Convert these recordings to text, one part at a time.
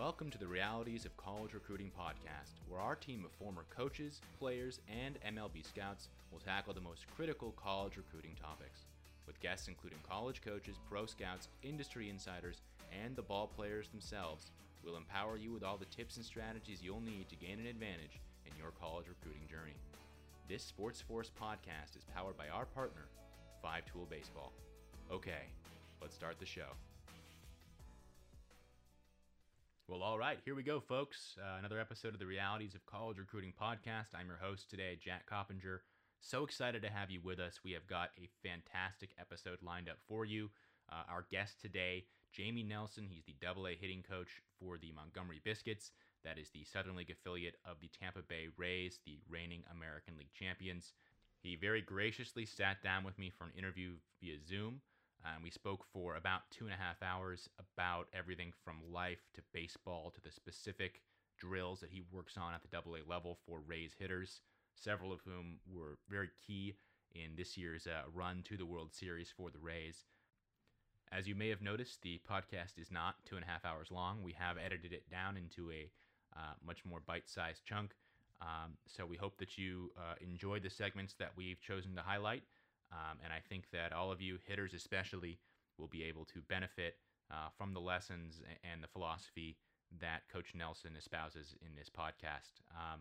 Welcome to the Realities of College Recruiting podcast, where our team of former coaches, players, and MLB scouts will tackle the most critical college recruiting topics. With guests including college coaches, pro scouts, industry insiders, and the ball players themselves, we'll empower you with all the tips and strategies you'll need to gain an advantage in your college recruiting journey. This Sports Force podcast is powered by our partner, Five Tool Baseball. Okay, let's start the show. Well, all right, here we go, folks. Uh, another episode of the Realities of College Recruiting podcast. I'm your host today, Jack Coppinger. So excited to have you with us. We have got a fantastic episode lined up for you. Uh, our guest today, Jamie Nelson, he's the double A hitting coach for the Montgomery Biscuits. That is the Southern League affiliate of the Tampa Bay Rays, the reigning American League champions. He very graciously sat down with me for an interview via Zoom. Um, we spoke for about two and a half hours about everything from life to baseball to the specific drills that he works on at the double A level for Rays hitters, several of whom were very key in this year's uh, run to the World Series for the Rays. As you may have noticed, the podcast is not two and a half hours long. We have edited it down into a uh, much more bite sized chunk. Um, so we hope that you uh, enjoy the segments that we've chosen to highlight. Um, and I think that all of you, hitters especially, will be able to benefit uh, from the lessons and the philosophy that Coach Nelson espouses in this podcast. Um,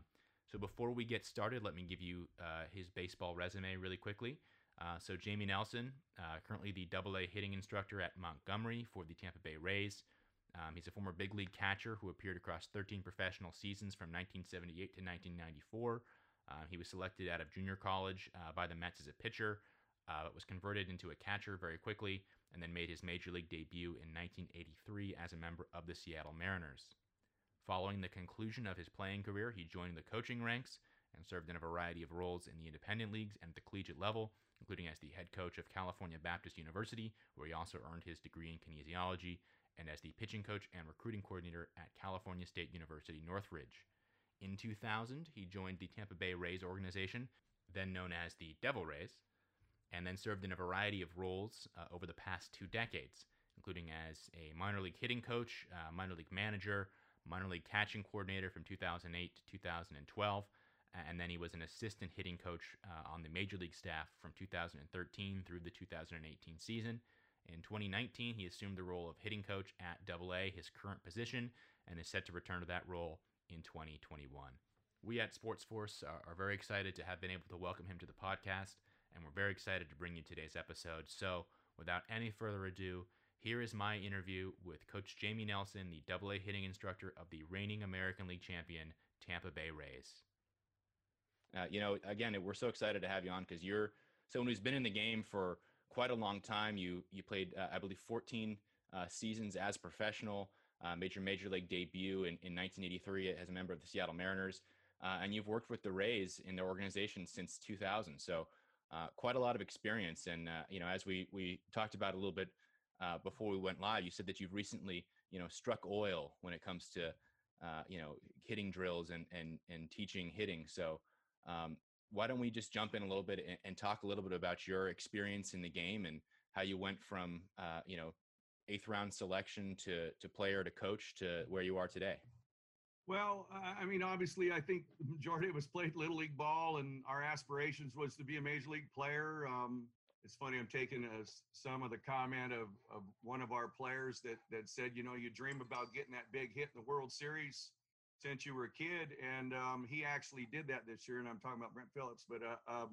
so before we get started, let me give you uh, his baseball resume really quickly. Uh, so Jamie Nelson, uh, currently the Double A hitting instructor at Montgomery for the Tampa Bay Rays. Um, he's a former big league catcher who appeared across 13 professional seasons from 1978 to 1994. Uh, he was selected out of junior college uh, by the Mets as a pitcher uh, was converted into a catcher very quickly, and then made his major league debut in 1983 as a member of the Seattle Mariners. Following the conclusion of his playing career, he joined the coaching ranks and served in a variety of roles in the independent leagues and at the collegiate level, including as the head coach of California Baptist University, where he also earned his degree in kinesiology, and as the pitching coach and recruiting coordinator at California State University Northridge. In 2000, he joined the Tampa Bay Rays organization, then known as the Devil Rays, and then served in a variety of roles uh, over the past two decades, including as a minor league hitting coach, uh, minor league manager, minor league catching coordinator from 2008 to 2012, and then he was an assistant hitting coach uh, on the major league staff from 2013 through the 2018 season. In 2019, he assumed the role of hitting coach at AA, his current position, and is set to return to that role in 2021. We at Sports Force are, are very excited to have been able to welcome him to the podcast and we're very excited to bring you today's episode. So, without any further ado, here is my interview with Coach Jamie Nelson, the AA hitting instructor of the reigning American League champion Tampa Bay Rays. Uh, you know, again, we're so excited to have you on because you're someone who's been in the game for quite a long time. You you played, uh, I believe, 14 uh, seasons as professional. Uh, made your major league debut in, in 1983 as a member of the Seattle Mariners, uh, and you've worked with the Rays in their organization since 2000. So uh, quite a lot of experience. And uh, you know, as we we talked about a little bit uh, before we went live, you said that you've recently you know struck oil when it comes to uh, you know hitting drills and and and teaching hitting. So um, why don't we just jump in a little bit and, and, talk a little bit about your experience in the game and how you went from uh, you know eighth round selection to to player to coach to where you are today. Well, I mean, obviously, I think the majority of us played little league ball, and our aspirations was to be a major league player. Um, it's funny, I'm taking a, some of the comment of, of one of our players that that said, you know, you dream about getting that big hit in the World Series since you were a kid, and um, he actually did that this year. And I'm talking about Brett Phillips, but uh, um,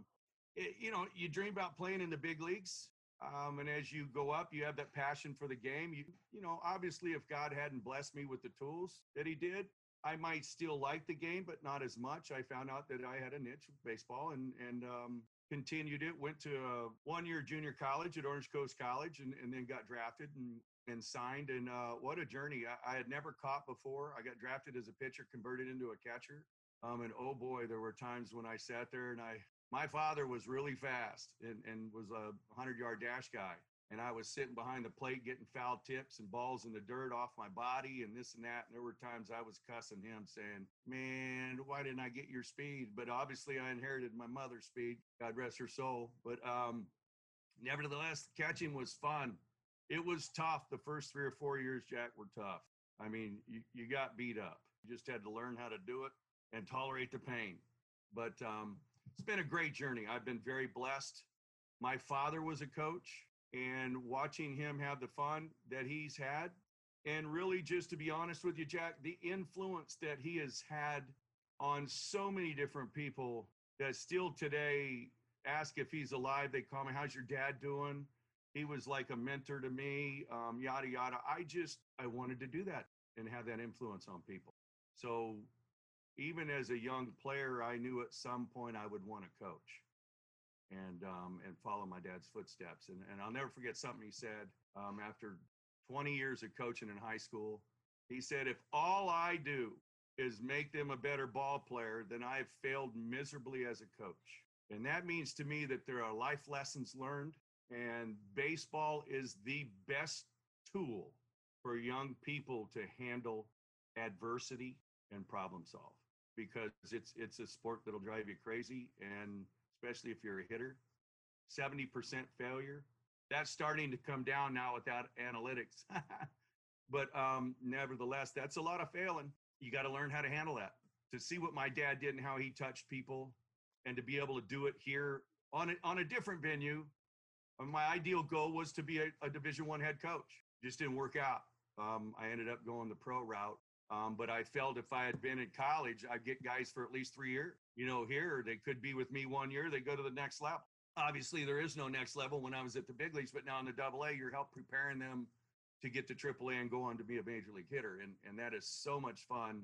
it, you know, you dream about playing in the big leagues. Um, and as you go up, you have that passion for the game. You, you know, obviously, if God hadn't blessed me with the tools that He did, I might still like the game, but not as much. I found out that I had a niche with baseball and and um, continued it. Went to a one year junior college at Orange Coast College, and, and then got drafted and and signed. And uh, what a journey! I, I, had never caught before. I got drafted as a pitcher, converted into a catcher. Um, and oh boy, there were times when I sat there and I. My father was really fast and, and was a 100 yard dash guy and I was sitting behind the plate getting foul tips and balls in the dirt off my body and this and that. And there were times I was cussing him saying, Man, why didn't I get your speed? But obviously I inherited my mother's speed. God rest her soul. But um, nevertheless, catching was fun. It was tough. The first three or four years, Jack, were tough. I mean, you, you got beat up. You just had to learn how to do it and tolerate the pain. But um, it's been a great journey. I've been very blessed. My father was a coach, and watching him have the fun that he's had, and really just to be honest with you, Jack, the influence that he has had on so many different people that still today ask if he's alive. They call me, How's your dad doing? He was like a mentor to me, um, yada, yada. I just, I wanted to do that and have that influence on people. So even as a young player, I knew at some point I would want to coach and um, and follow my dad's footsteps. And, and I'll never forget something he said um, after 20 years of coaching in high school. He said, if all I do is make them a better ball player, then I've failed miserably as a coach. And that means to me that there are life lessons learned, and baseball is the best tool for young people to handle adversity and problem solve because it's it's a sport that'll drive you crazy and especially if you're a hitter 70% failure that's starting to come down now without analytics. But um, nevertheless that's a lot of failing. You got to learn how to handle that. To see what my dad did and how he touched people and to be able to do it here on a, on a different venue my ideal goal was to be a, a division one head coach. Just didn't work out. Um, i ended up going the pro route um, but I felt if I had been in college, I'd get guys for at least three years. You know, here they could be with me one year, they go to the next level. Obviously, there is no next level when I was at the big leagues, but now in the double A, you're help preparing them to get to triple A and go on to be a major league hitter. And, and that is so much fun.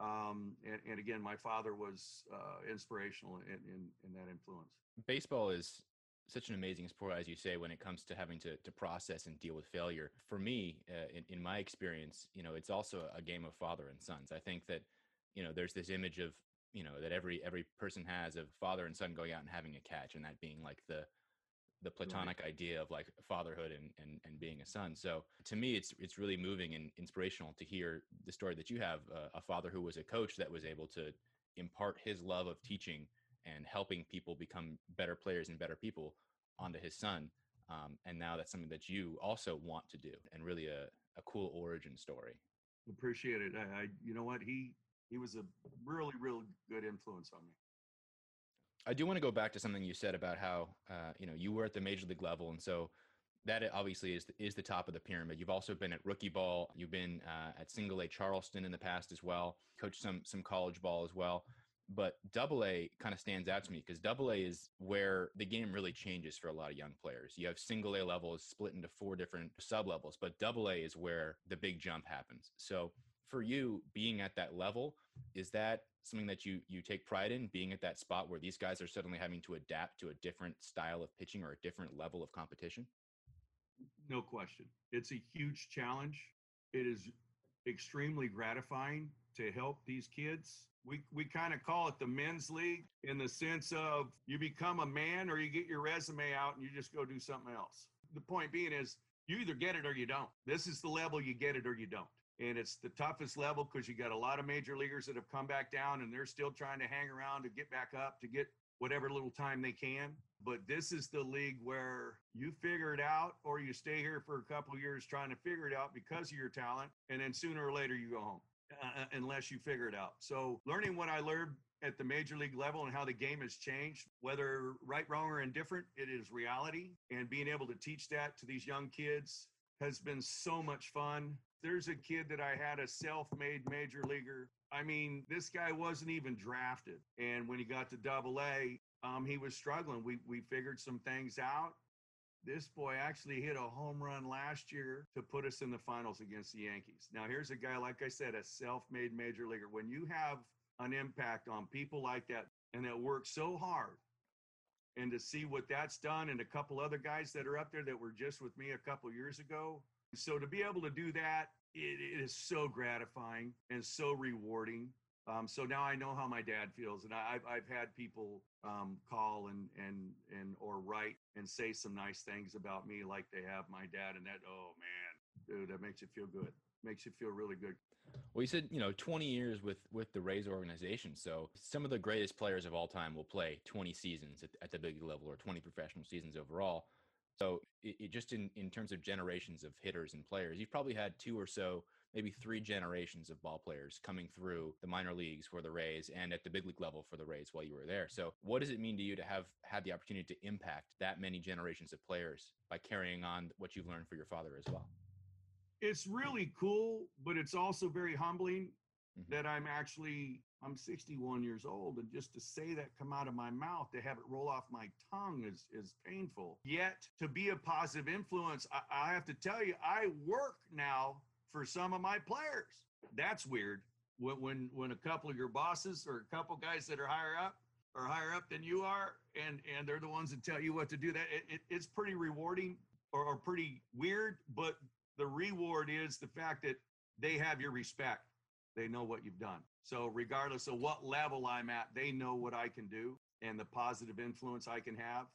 Um, and, and again, my father was uh, inspirational in, in, in that influence. Baseball is such an amazing sport, as you say, when it comes to having to, to process and deal with failure. For me, uh, in, in my experience, you know, it's also a game of father and sons. I think that, you know, there's this image of, you know, that every every person has of father and son going out and having a catch, and that being like the the platonic right. idea of like fatherhood and, and and being a son. So to me, it's it's really moving and inspirational to hear the story that you have uh, a father who was a coach that was able to impart his love of teaching and helping people become better players and better people onto his son. Um, and now that's something that you also want to do and really a, a cool origin story. Appreciate it. I, I, you know what? He, he was a really, really good influence on me. I do want to go back to something you said about how, uh, you know, you were at the major league level. And so that obviously is, is the top of the pyramid. You've also been at rookie ball. You've been uh, at single A Charleston in the past as well, coached some, some college ball as well but double A kind of stands out to me because double A is where the game really changes for a lot of young players. You have single A levels split into four different sub levels, but double A is where the big jump happens. So for you being at that level, is that something that you you take pride in being at that spot where these guys are suddenly having to adapt to a different style of pitching or a different level of competition? No question. It's a huge challenge. It is extremely gratifying to help these kids we, we kind of call it the men's league in the sense of you become a man or you get your resume out and you just go do something else. The point being is you either get it or you don't. This is the level you get it or you don't. And it's the toughest level because you got a lot of major leaguers that have come back down and they're still trying to hang around to get back up to get whatever little time they can. But this is the league where you figure it out or you stay here for a couple years trying to figure it out because of your talent. And then sooner or later you go home. Uh, uh, unless you figure it out. So learning what I learned at the major league level and how the game has changed, whether right, wrong, or indifferent, it is reality. And being able to teach that to these young kids has been so much fun. There's a kid that I had a self made major leaguer. I mean, this guy wasn't even drafted. And when he got to double A, um, he was struggling. We, we figured some things out this boy actually hit a home run last year to put us in the finals against the Yankees. Now, here's a guy, like I said, a self made major leaguer. When you have an impact on people like that and that work so hard, and to see what that's done, and a couple other guys that are up there that were just with me a couple years ago. So, to be able to do that, it, it is so gratifying and so rewarding. Um, so now I know how my dad feels, and I've I've had people um, call and and and or write and say some nice things about me, like they have my dad, and that oh man, dude, that makes you feel good, makes you feel really good. Well, you said you know 20 years with with the Rays organization, so some of the greatest players of all time will play 20 seasons at, at the big level or 20 professional seasons overall. So it, it just in in terms of generations of hitters and players, you've probably had two or so maybe three generations of ball players coming through the minor leagues for the Rays and at the big league level for the Rays while you were there. So, what does it mean to you to have had the opportunity to impact that many generations of players by carrying on what you've learned for your father as well? It's really cool, but it's also very humbling mm-hmm. that I'm actually I'm 61 years old, and just to say that come out of my mouth, to have it roll off my tongue is is painful. Yet to be a positive influence, I, I have to tell you, I work now for some of my players. That's weird. When when when a couple of your bosses or a couple guys that are higher up are higher up than you are, and and they're the ones that tell you what to do. That it, it, it's pretty rewarding or, or pretty weird, but the reward is the fact that they have your respect. They know what you've done. So regardless of what level I'm at, they know what I can do and the positive influence I can have.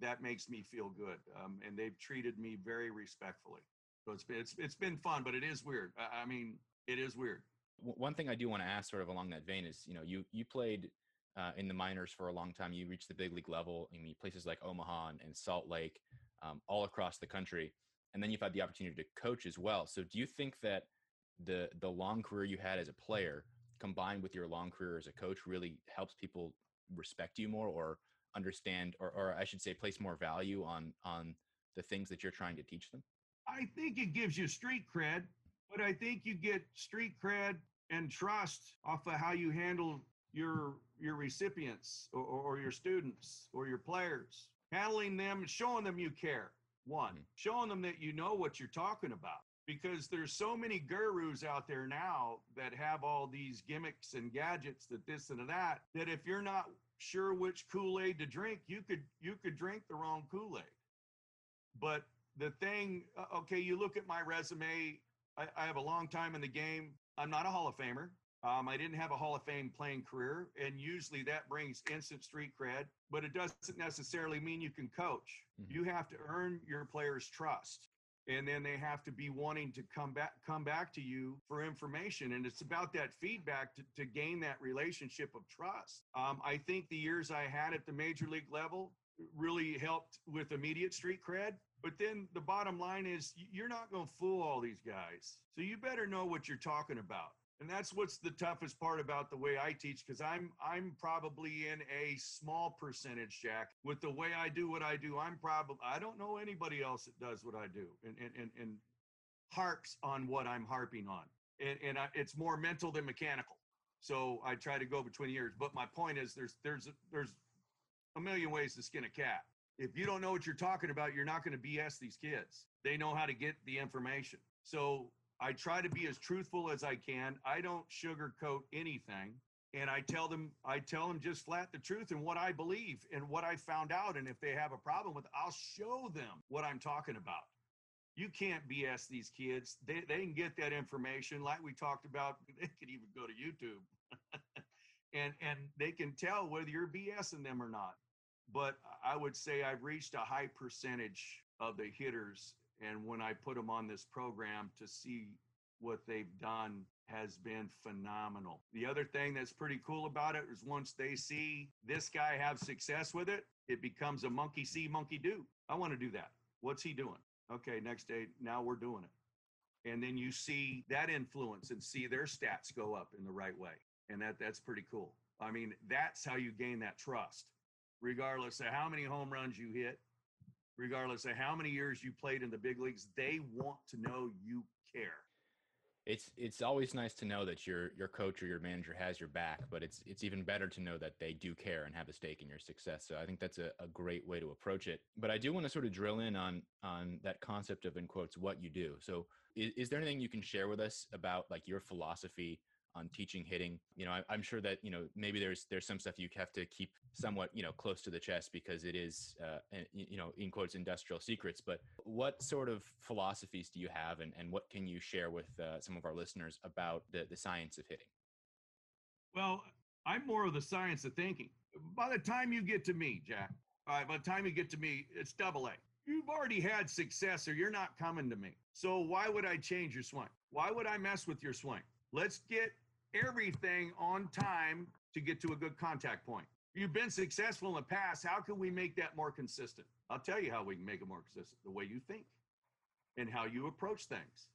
That makes me feel good, um, and they've treated me very respectfully. So it's it's, it's been fun, but it is weird. I, I mean, it is weird. One thing I do want to ask, sort of along that vein, is you know you you played uh, in the minors for a long time. You reached the big league level. I mean, places like Omaha and, and Salt Lake, um, all across the country, and then you've had the opportunity to coach as well. So, do you think that the the long career you had as a player, combined with your long career as a coach, really helps people respect you more, or understand, or, or I should say, place more value on on the things that you're trying to teach them? I think it gives you street cred, but I think you get street cred and trust off of how you handle your your recipients or, or, your students or your players. Handling them and showing them you care one. Mm-hmm. showing them that you know what you're talking about because there's so many gurus out there now that have all these gimmicks and gadgets that this and that that if you're not sure which kool-aid to drink you could you could drink the wrong kool-aid. But the thing uh, okay you look at my resume I, I have a long time in the game i'm not a hall of famer um, I didn't have a Hall of Fame playing career, and usually that brings instant street cred, but it doesn't necessarily mean you can coach. Mm-hmm. You have to earn your players' trust. And then they have to be wanting to come back come back to you for information. And it's about that feedback to, to gain that relationship of trust. Um, I think the years I had at the major league level really helped with immediate street cred. But then the bottom line is you're not going to fool all these guys. So you better know what you're talking about and that's what's the toughest part about the way I teach because I'm I'm probably in a small percentage, Jack. With the way I do what I do, I'm probably I don't know anybody else that does what I do and and and, and harps on what I'm harping on, and and I, it's more mental than mechanical. So I try to go between years. But my point is, there's there's there's a million ways to skin a cat. If you don't know what you're talking about, you're not going to BS these kids. They know how to get the information. So I try to be as truthful as I can. I don't sugarcoat anything. And I tell them, I tell them just flat the truth and what I believe and what I found out. And if they have a problem with it, I'll show them what I'm talking about. You can't BS these kids. They, they can get that information. Like we talked about, they could even go to YouTube and, and they can tell whether you're BSing them or not. But I would say I've reached a high percentage of the hitters and when I put them on this program to see what they've done has been phenomenal. The other thing that's pretty cool about it is once they see this guy have success with it, it becomes a monkey see, monkey do. I want to do that. What's he doing? Okay, next day, now we're doing it. And then you see that influence and see their stats go up in the right way. And that that's pretty cool. I mean, that's how you gain that trust. Regardless of how many home runs you hit, regardless of how many years you played in the big leagues, they want to know you care. It's it's always nice to know that your your coach or your manager has your back, but it's it's even better to know that they do care and have a stake in your success. So I think that's a, a great way to approach it. But I do want to sort of drill in on on that concept of in quotes what you do. So is, is there anything you can share with us about like your philosophy on teaching hitting you know I, am sure that you know maybe there's there's some stuff you have to keep somewhat you know close to the chest because it is uh, you know in quotes industrial secrets. But what sort of philosophies do you have and, and what can you share with uh, some of our listeners about the, the science of hitting? Well i'm more of the science of thinking. By the time you get to me jack all right by the time you get to me it's double a. You've already had success or you're not coming to me. So why would i change your swing? Why would i mess with your swing? Let's get everything on time to get to a good contact point. You've been successful in the past. How can we make that more consistent? I'll tell you how we can make it more consistent the way you think and how you approach things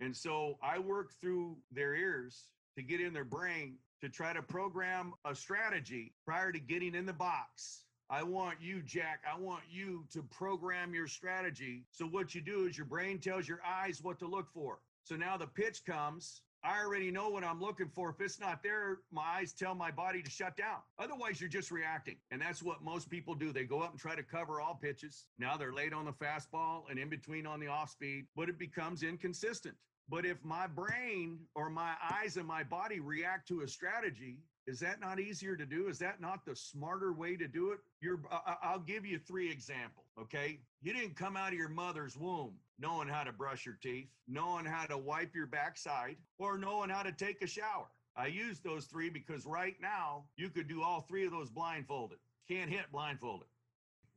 And so I work through their ears to get in their brain to try to program a strategy prior to getting in the box. I want you, Jack, I want you to program your strategy. So, what you do is your brain tells your eyes what to look for. So now the pitch comes. I already know what I'm looking for. If it's not there, my eyes tell my body to shut down. Otherwise, you're just reacting. And that's what most people do. They go up and try to cover all pitches. Now they're late on the fastball and in between on the off speed, but it becomes inconsistent. But if my brain or my eyes and my body react to a strategy, is that not easier to do? Is that not the smarter way to do it? You're, I'll give you three examples. Okay. You didn't come out of your mother's womb knowing how to brush your teeth, knowing how to wipe your backside, or knowing how to take a shower. I use those three because right now you could do all three of those blindfolded. Can't hit blindfolded.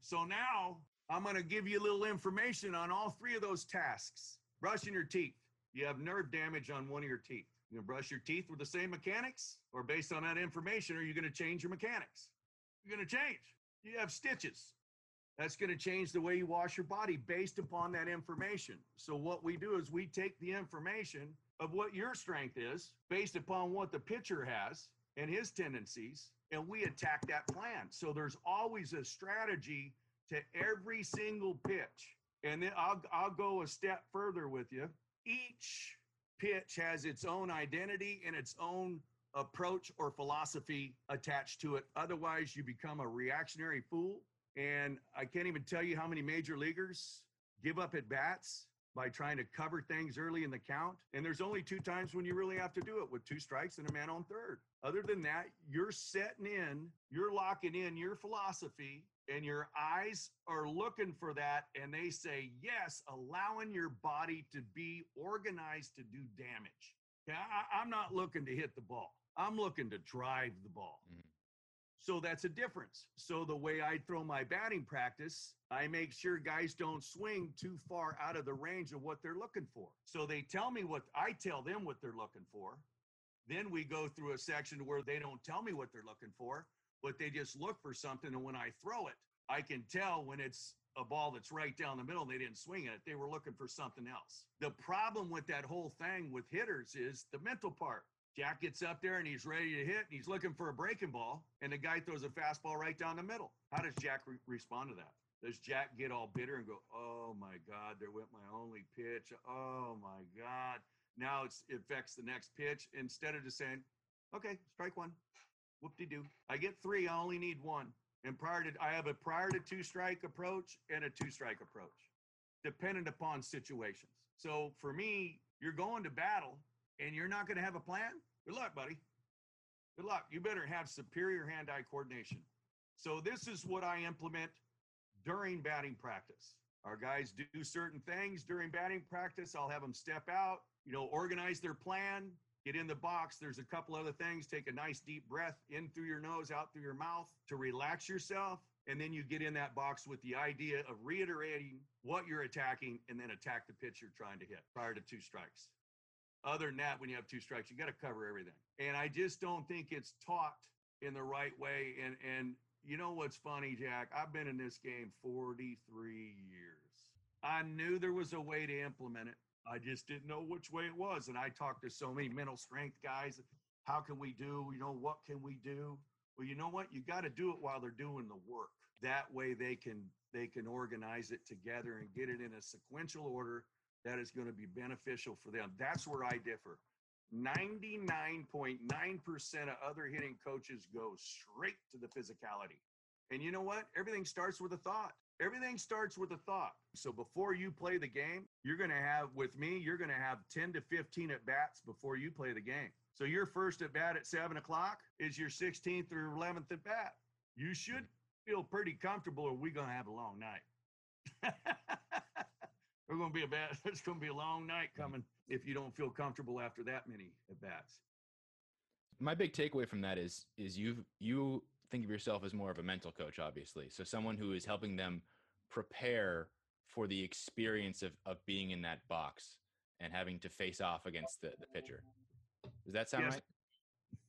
So now I'm going to give you a little information on all three of those tasks brushing your teeth you have nerve damage on one of your teeth. You gonna brush your teeth with the same mechanics, or based on that information, are you gonna change your mechanics? You're gonna change. You have stitches. That's going to change the way you wash your body based upon that information. So, what we do is we take the information of what your strength is based upon what the pitcher has and his tendencies, and we attack that plan. So, there's always a strategy to every single pitch. And then I'll, I'll go a step further with you each pitch has its own identity and its own approach or philosophy attached to it. Otherwise, you become a reactionary fool. And I can't even tell you how many major leaguers give up at bats by trying to cover things early in the count. And there's only two times when you really have to do it with two strikes and a man on third. Other than that, you're setting in, you're locking in your philosophy and your eyes are looking for that and they say yes allowing your body to be organized to do damage yeah, I, am not looking to hit the ball i'm looking to drive the ball mm-hmm. So that's a difference so the way i throw my batting practice i make sure guys don't swing too far out of the range of what they're looking for so they tell me what i tell them what they're looking for then we go through a section where they don't tell me what they're looking for but they just look for something. And when I throw it, I can tell when it's a ball that's right down the middle and they didn't swing at it. They were looking for something else. The problem with that whole thing with hitters is the mental part. Jack gets up there and he's ready to hit and he's looking for a breaking ball, and the guy throws a fastball right down the middle. How does Jack re- respond to that? Does Jack get all bitter and go, "Oh my God, there went my only pitch. Oh my God." Now it affects the next pitch instead of just saying, "Okay, strike one." whoop de doo. I get three. I only need one. And prior to, I have a prior to two strike approach and a two strike approach, dependent upon situations. So for me, you're going to battle and you're not going to have a plan. Good luck, buddy. Good luck. You better have superior hand eye coordination. So this is what I implement during batting practice. Our guys do certain things during batting practice. I'll have them step out, you know, organize their plan, get in the box. There's a couple other things. Take a nice deep breath in through your nose, out through your mouth to relax yourself. And then you get in that box with the idea of reiterating what you're attacking and then attack the pitch you're trying to hit prior to two strikes. Other than that, when you have two strikes, you got to cover everything. And I just don't think it's taught in the right way. And and you know what's funny, Jack? I've been in this game 43 years. I knew there was a way to implement it. I just didn't know which way it was. And I talked to so many mental strength guys. How can we do? You know, what can we do? Well, you know what? You got to do it while they're doing the work. That way they can they can organize it together and get it in a sequential order that is going to be beneficial for them. That's where I differ. 99.9% of other hitting coaches go straight to the physicality. And you know what? Everything starts with a thought. Everything starts with a thought. So before you play the game, you're going to have, with me, you're going to have 10 to 15 at bats before you play the game. So your first at bat at seven o'clock is your 16th or 11th at bat. You should feel pretty comfortable, or we're going to have a long night. we're going to be a bad, it's going to be a long night mm-hmm. coming if you don't feel comfortable after that many at bats. My big takeaway from that is is you you think of yourself as more of a mental coach, obviously. So someone who is helping them prepare for the experience of, of being in that box and having to face off against the, the pitcher. Does that sound yes. right?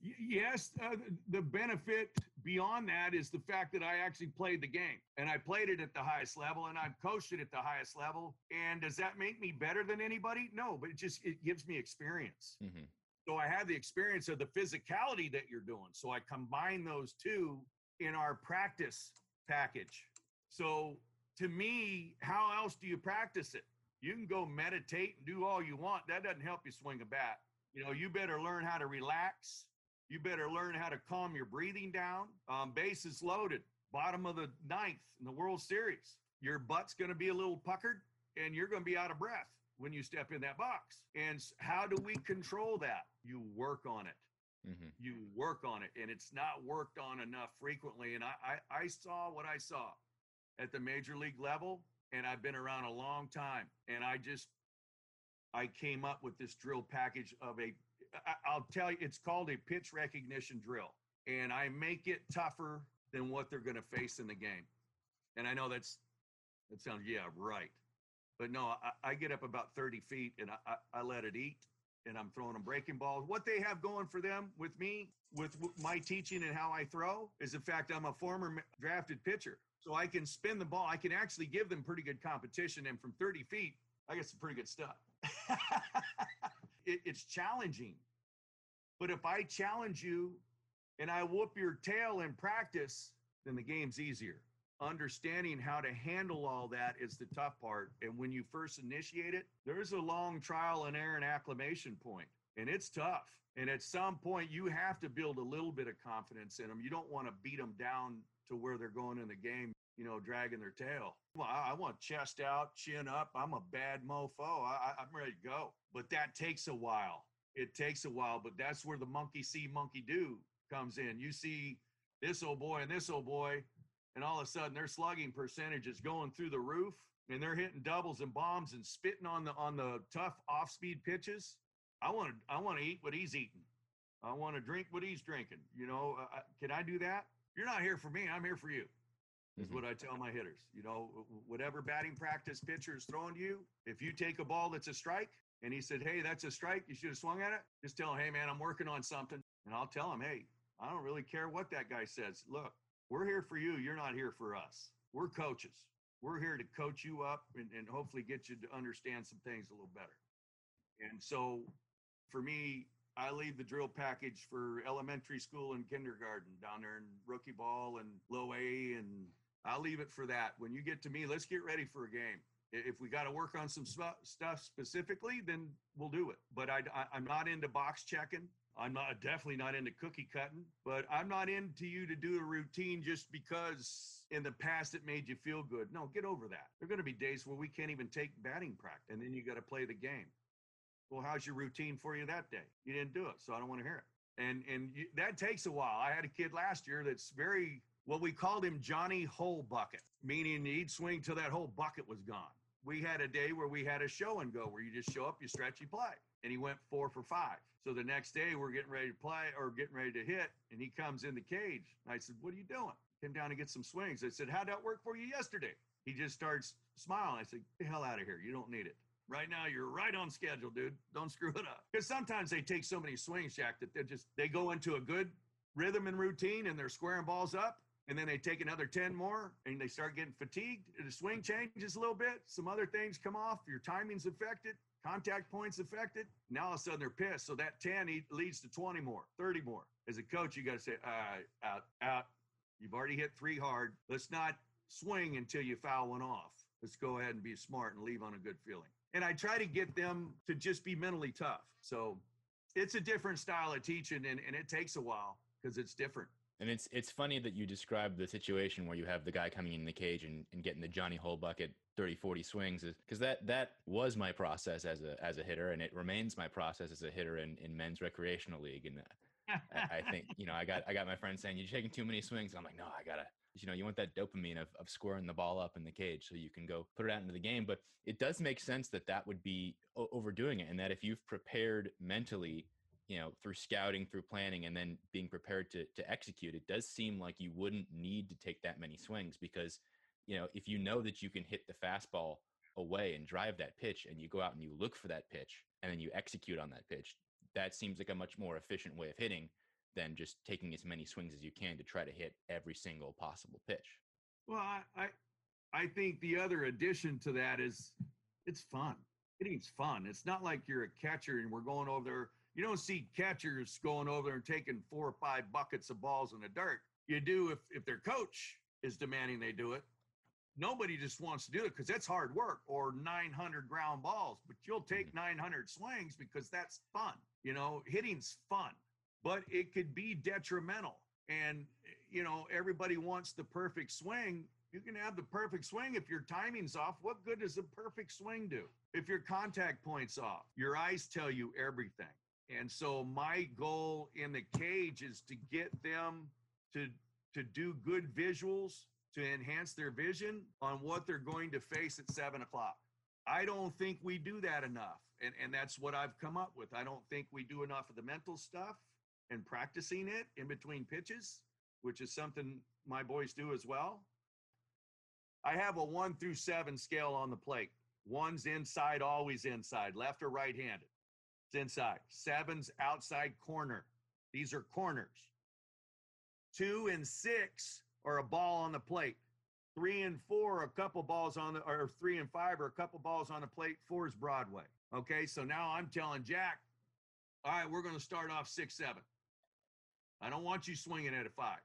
Yes, uh, the benefit beyond that is the fact that I actually played the game and I played it at the highest level and I've coached it at the highest level. And does that make me better than anybody? No, but it just it gives me experience. Mm-hmm. So I have the experience of the physicality that you're doing. So I combine those two in our practice package. So to me, how else do you practice it? You can go meditate and do all you want. That doesn't help you swing a bat. You know, you better learn how to relax. You better learn how to calm your breathing down. Um, bases loaded, bottom of the ninth in the World Series. Your butt's going to be a little puckered and you're going to be out of breath when you step in that box. And how do we control that? You work on it. Mm-hmm. You work on it, and it's not worked on enough frequently. And I, I, I saw what I saw at the major league level, and I've been around a long time. And I just, I came up with this drill package of a, I'll tell you, it's called a pitch recognition drill, and I make it tougher than what they're going to face in the game. And I know that's, that sounds, yeah, right. But no, I, I get up about 30 feet and I, I, I let it eat and I'm throwing them breaking balls. What they have going for them with me, with my teaching and how I throw, is in fact, I'm a former drafted pitcher. So I can spin the ball. I can actually give them pretty good competition. And from 30 feet, I get some pretty good stuff. it, it's challenging. But if I challenge you and I whoop your tail in practice, then the game's easier understanding how to handle all that is the tough part. And when you first initiate it, there's a long trial and error and acclimation point, and it's tough. And at some point, you have to build a little bit of confidence in them. You don't want to beat them down to where they're going in the game, you know, dragging their tail. Well, I, I want chest out, chin up. I'm a bad mofo. I, I'm ready to go. But that takes a while. It takes a while, but that's where the monkey see, monkey do comes in. You see this old boy and this old boy and all of a sudden their slugging percentage is going through the roof and they're hitting doubles and bombs and spitting on the on the tough off speed pitches i want to i want to eat what he's eating i want to drink what he's drinking you know uh, can i do that you're not here for me i'm here for you is mm-hmm. what i tell my hitters you know whatever batting practice pitcher is throwing to you if you take a ball that's a strike and he said hey that's a strike you should have swung at it just tell him hey man i'm working on something and i'll tell him hey i don't really care what that guy says look we're here for you. You're not here for us. We're coaches. We're here to coach you up and, and hopefully get you to understand some things a little better. And so for me, I leave the drill package for elementary school and kindergarten down there in rookie ball and low A. And I'll leave it for that. When you get to me, let's get ready for a game. If we got to work on some stuff specifically, then we'll do it. But I, am not into box checking. I'm not definitely not into cookie cutting, but I'm not into you to do a routine just because in the past it made you feel good. No, get over that. There are going to be days where we can't even take batting practice, and then you got to play the game. Well, how's your routine for you that day? You didn't do it, so I don't want to hear it. And and you, that takes a while. I had a kid last year that's very well. We called him Johnny Whole Bucket, meaning he'd swing till that whole bucket was gone. We had a day where we had a show and go where you just show up, you stretch, you play, and he went four for five. So the next day we're getting ready to play or getting ready to hit, and he comes in the cage. I said, "What are you doing?" Came down to get some swings. I said, "How'd that work for you yesterday?" He just starts smiling. I said, "Get the hell out of here! You don't need it." Right now, you're right on schedule, dude. Don't screw it up. Because sometimes they take so many swings, Jack, that they just they go into a good rhythm and routine, and they're squaring balls up, and then they take another 10 more and they start getting fatigued. The swing changes a little bit. Some other things come off. Your timing's affected contact points affected. Now all of a sudden they're pissed. So that 10 leads to 20 more, 30 more. As a coach, you got to say, all right, out, out. You've already hit three hard. Let's not swing until you foul one off. Let's go ahead and be smart and leave on a good feeling. And I try to get them to just be mentally tough. So it's a different style of teaching and, and it takes a while because it's different. And it's it's funny that you describe the situation where you have the guy coming in the cage and, and getting the Johnny Whole bucket 30 40 swings because that that was my process as a as a hitter and it remains my process as a hitter in, in men's recreational league and uh, I, I, think you know I got I got my friends saying you're taking too many swings and I'm like no I gotta you know you want that dopamine of, of scoring the ball up in the cage so you can go put it out into the game but it does make sense that that would be overdoing it and that if you've prepared mentally you know through scouting through planning and then being prepared to to execute it does seem like you wouldn't need to take that many swings because you know, if you know that you can hit the fastball away and drive that pitch and you go out and you look for that pitch and then you execute on that pitch, that seems like a much more efficient way of hitting than just taking as many swings as you can to try to hit every single possible pitch. Well, I, I, I think the other addition to that is it's fun. Hitting's fun. It's not like you're a catcher and we're going over there. You don't see catchers going over there and taking four or five buckets of balls in the dirt. You do if, if their coach is demanding they do it. Nobody just wants to do it because that's hard work or 900 ground balls, but you'll take mm-hmm. 900 swings because that's fun. You know, hitting's fun, but it could be detrimental. And, you know, everybody wants the perfect swing. You can have the perfect swing if your timing's off. What good does a perfect swing do? If your contact point's off, your eyes tell you everything. And so my goal in the cage is to get them to to do good visuals to enhance their vision on what they're going to face at seven o'clock. I don't think we do that enough. And, and that's what I've come up with. I don't think we do enough of the mental stuff and practicing it in between pitches, which is something my boys do as well. I have a one through seven scale on the plate. One's inside, always inside, left or right handed. It's inside. Seven's outside corner. These are corners. Two and six are a ball on the plate. Three and four, a couple balls on the, or three and five are a couple balls on the plate. Four is Broadway. Okay, so now I'm telling Jack, all right, we're going to start off six, seven. I don't want you swinging at a five.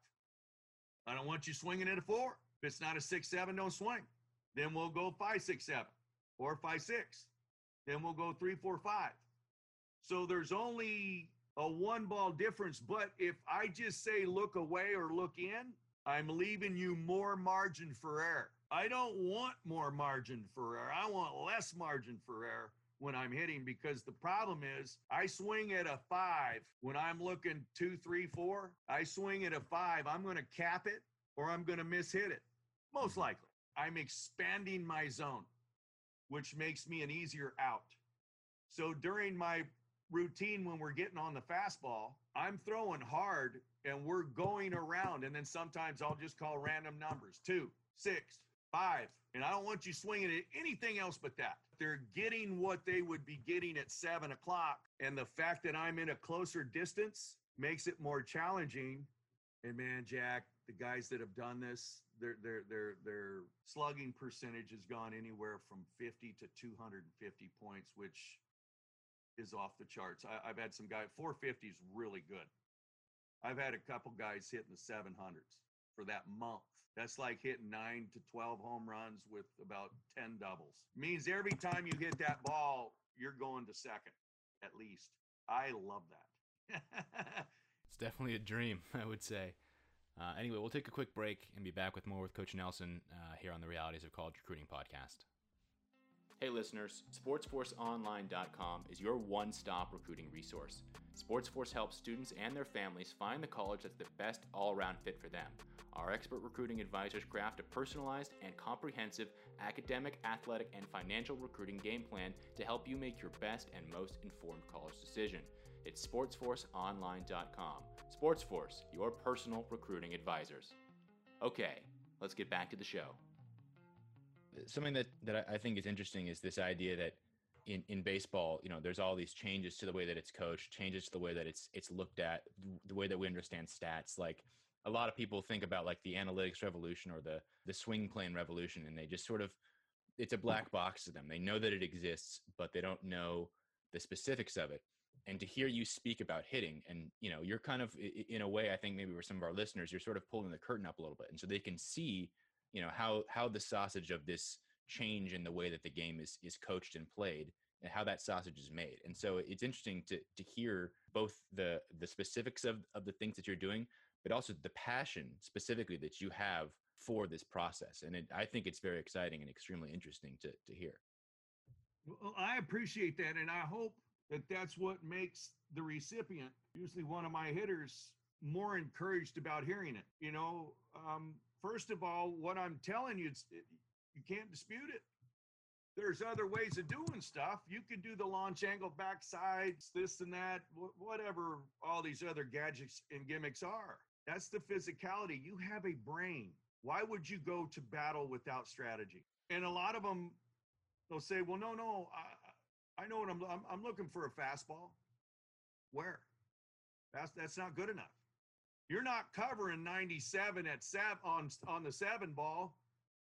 I don't want you swinging at a four. If it's not a six, seven, don't swing. Then we'll go five, six, seven, or five, six. Then we'll go three, four, five. So there's only a one ball difference. But if I just say look away or look in, I'm leaving you more margin for error. I don't want more margin for error. I want less margin for error when I'm hitting because the problem is I swing at a five when I'm looking two, three, four. I swing at a five. I'm going to cap it or I'm going to miss hit it. Most likely. I'm expanding my zone, which makes me an easier out. So during my routine when we're getting on the fastball, I'm throwing hard and we're going around. And then sometimes I'll just call random numbers two, six, five. And I don't want you swinging at anything else but that. They're getting what they would be getting at seven o'clock. And the fact that I'm in a closer distance makes it more challenging. And man, Jack, the guys that have done this, their their their their slugging percentage has gone anywhere from 50 to 250 points, which is off the charts. I, have had some guy 450 is really good. I've had a couple guys hitting the 700s for that month. That's like hitting nine to 12 home runs with about 10 doubles. Means every time you hit that ball, you're going to second at least. I love that. it's definitely a dream, I would say. Uh, anyway, we'll take a quick break and be back with more with Coach Nelson uh, here on the Realities of College Recruiting podcast. Hey listeners, SportsForceOnline.com is your one stop recruiting resource. SportsForce helps students and their families find the college that's the best all around fit for them. Our expert recruiting advisors craft a personalized and comprehensive academic, athletic, and financial recruiting game plan to help you make your best and most informed college decision. It's SportsForceOnline.com. SportsForce, your personal recruiting advisors. Okay, let's get back to the show something that that I think is interesting is this idea that in in baseball, you know, there's all these changes to the way that it's coached, changes to the way that it's it's looked at, the way that we understand stats. Like a lot of people think about like the analytics revolution or the the swing plane revolution, and they just sort of it's a black mm-hmm. box to them. They know that it exists, but they don't know the specifics of it. And to hear you speak about hitting, and you know, you're kind of in a way, I think maybe for some of our listeners, you're sort of pulling the curtain up a little bit, and so they can see you know how how the sausage of this change in the way that the game is is coached and played and how that sausage is made. And so it's interesting to to hear both the the specifics of of the things that you're doing but also the passion specifically that you have for this process. And it, i think it's very exciting and extremely interesting to to hear. Well i appreciate that and i hope that that's what makes the recipient usually one of my hitters more encouraged about hearing it you know? Um, First of all, what I'm telling you, you can't dispute it. There's other ways of doing stuff. You could do the launch angle backsides, this and that, whatever all these other gadgets and gimmicks are. That's the physicality. You have a brain. Why would you go to battle without strategy? And a lot of them, they'll say, "Well, no, no, I, I know what I'm, I'm. I'm looking for a fastball. Where? That's that's not good enough. You're not covering 97 at seven on on the seven ball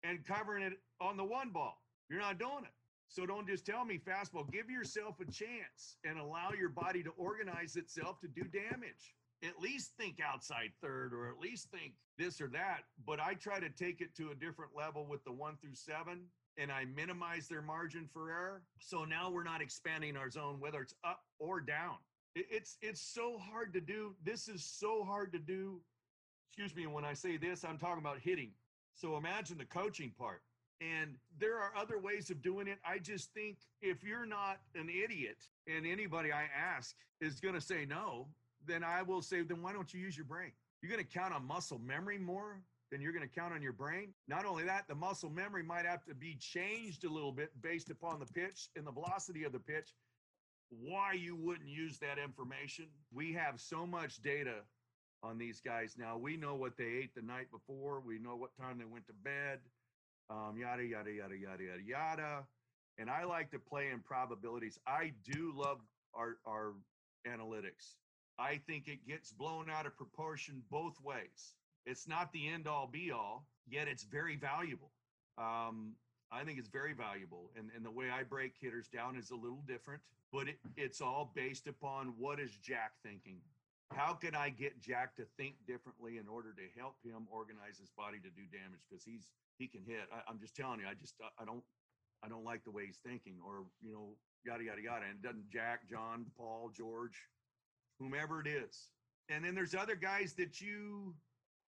and covering it on the one ball. You're not doing it. So don't just tell me fastball. Give yourself a chance and allow your body to organize itself to do damage. At least think outside third or at least think this or that. But I try to take it to a different level with the one through seven and I minimize their margin for error. So now we're not expanding our zone, whether it's up or down. It's it's so hard to do. This is so hard to do. Excuse me, when I say this, I'm talking about hitting. So imagine the coaching part. And there are other ways of doing it. I just think if you're not an idiot and anybody I ask is going to say no, then I will say, then why don't you use your brain? You're going to count on muscle memory more than you're going to count on your brain. Not only that, the muscle memory might have to be changed a little bit based upon the pitch and the velocity of the pitch. Why you wouldn't use that information? We have so much data on these guys now. We know what they ate the night before, we know what time they went to bed um, yada yada yada yada yada yada. And I like to play in probabilities. I do love our our analytics. I think it gets blown out of proportion both ways. It's not the end all be all, yet it's very valuable. Um, I think it's very valuable. And, and the way I break hitters down is a little different, but it, it's all based upon what is Jack thinking? How can I get Jack to think differently in order to help him organize his body to do damage? Because he's he can hit. I, I'm just telling you, I just I don't I don't like the way he's thinking, or you know, yada yada yada. And it doesn't Jack, John, Paul, George, whomever it is. And then there's other guys that you.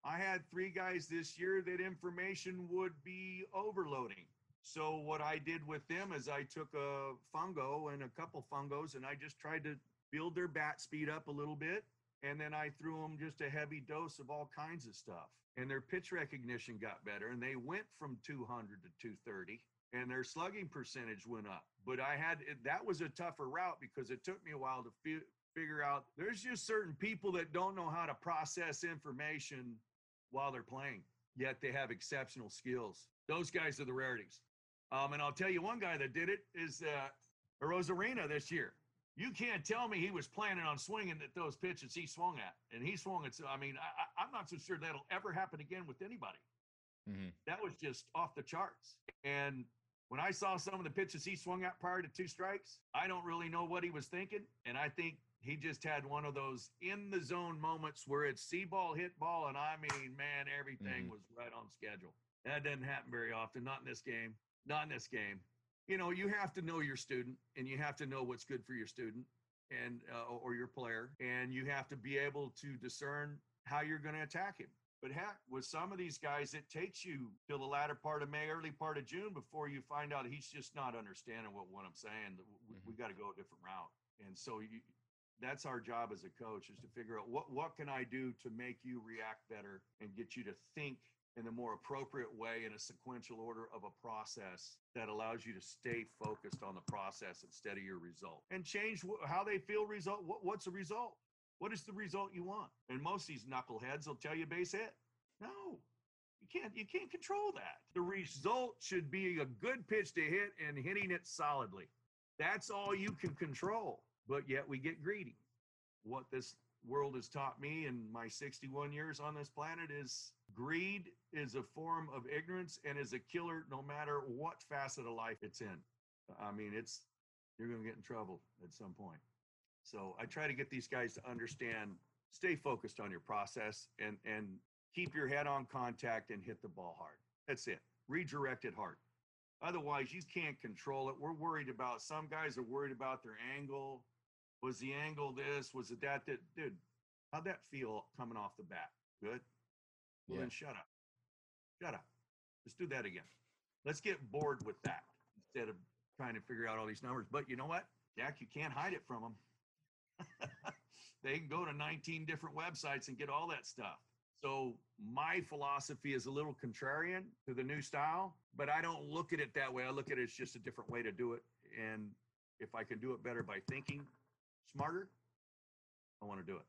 I had three guys this year that information would be overloading. So what I did with them is I took a fungo and a couple fungos, and I just tried to build their bat speed up a little bit, and then I threw them just a heavy dose of all kinds of stuff. And their pitch recognition got better and they went from 200 to 230 and their slugging percentage went up. But i had that was a tougher route because it took me a while to fi- figure out there's just certain people that don't know how to process information while they're playing yet they have exceptional skills. Those guys are the rarities um, and i'll tell you one guy that did it is uh, this year you can't tell me he was planning on swinging at those pitches he swung at, and he swung it. So I mean, I, am not so sure that'll ever happen again with anybody. Mm-hmm. That was just off the charts. And when I saw some of the pitches he swung at prior to two strikes, I don't really know what he was thinking, and I think he just had one of those in the zone moments where it's see ball, hit ball, and I mean, man, everything mm-hmm. was right on schedule. That doesn't happen very often, not in this game, not in this game. You know you have to know your student and you have to know what's good for your student and uh, or your player and you have to be able to discern how you're going to attack him. But heck with some of these guys it takes you till the latter part of may early part of june before you find out he's just not understanding what, what i'm saying. We, mm-hmm. we got to go a different route. And so you, that's our job as a coach is to figure out what what can i do to make you react better and get you to think in a more appropriate way in a sequential order of a process that allows you to stay focused on the process instead of your result. And change how they feel result what, what's the result? What is the result you want? And most of these knuckleheads will tell you base hit. No. You can't you can't control that. The result should be a good pitch to hit and hitting it solidly. That's all you can control. But yet we get greedy. What this world has taught me in my 61 years on this planet is greed is a form of ignorance and is a killer no matter what facet of life it's in. I mean, it's you're going to get in trouble at some point. So I try to get these guys to understand, stay focused on your process and and keep your head on contact and hit the ball hard. That's it. Redirect it hard. Otherwise, you can't control it. We're worried about some guys are worried about their angle. Was the angle this? Was it that? That dude, how'd that feel coming off the bat? Good. Well, yeah. then shut up. Shut up. Let's do that again. Let's get bored with that instead of trying to figure out all these numbers. But you know what, Jack, you can't hide it from them. they can go to 19 different websites and get all that stuff. So my philosophy is a little contrarian to the new style, but I don't look at it that way. I look at it as just a different way to do it. And if I can do it better by thinking smarter, I want to do it.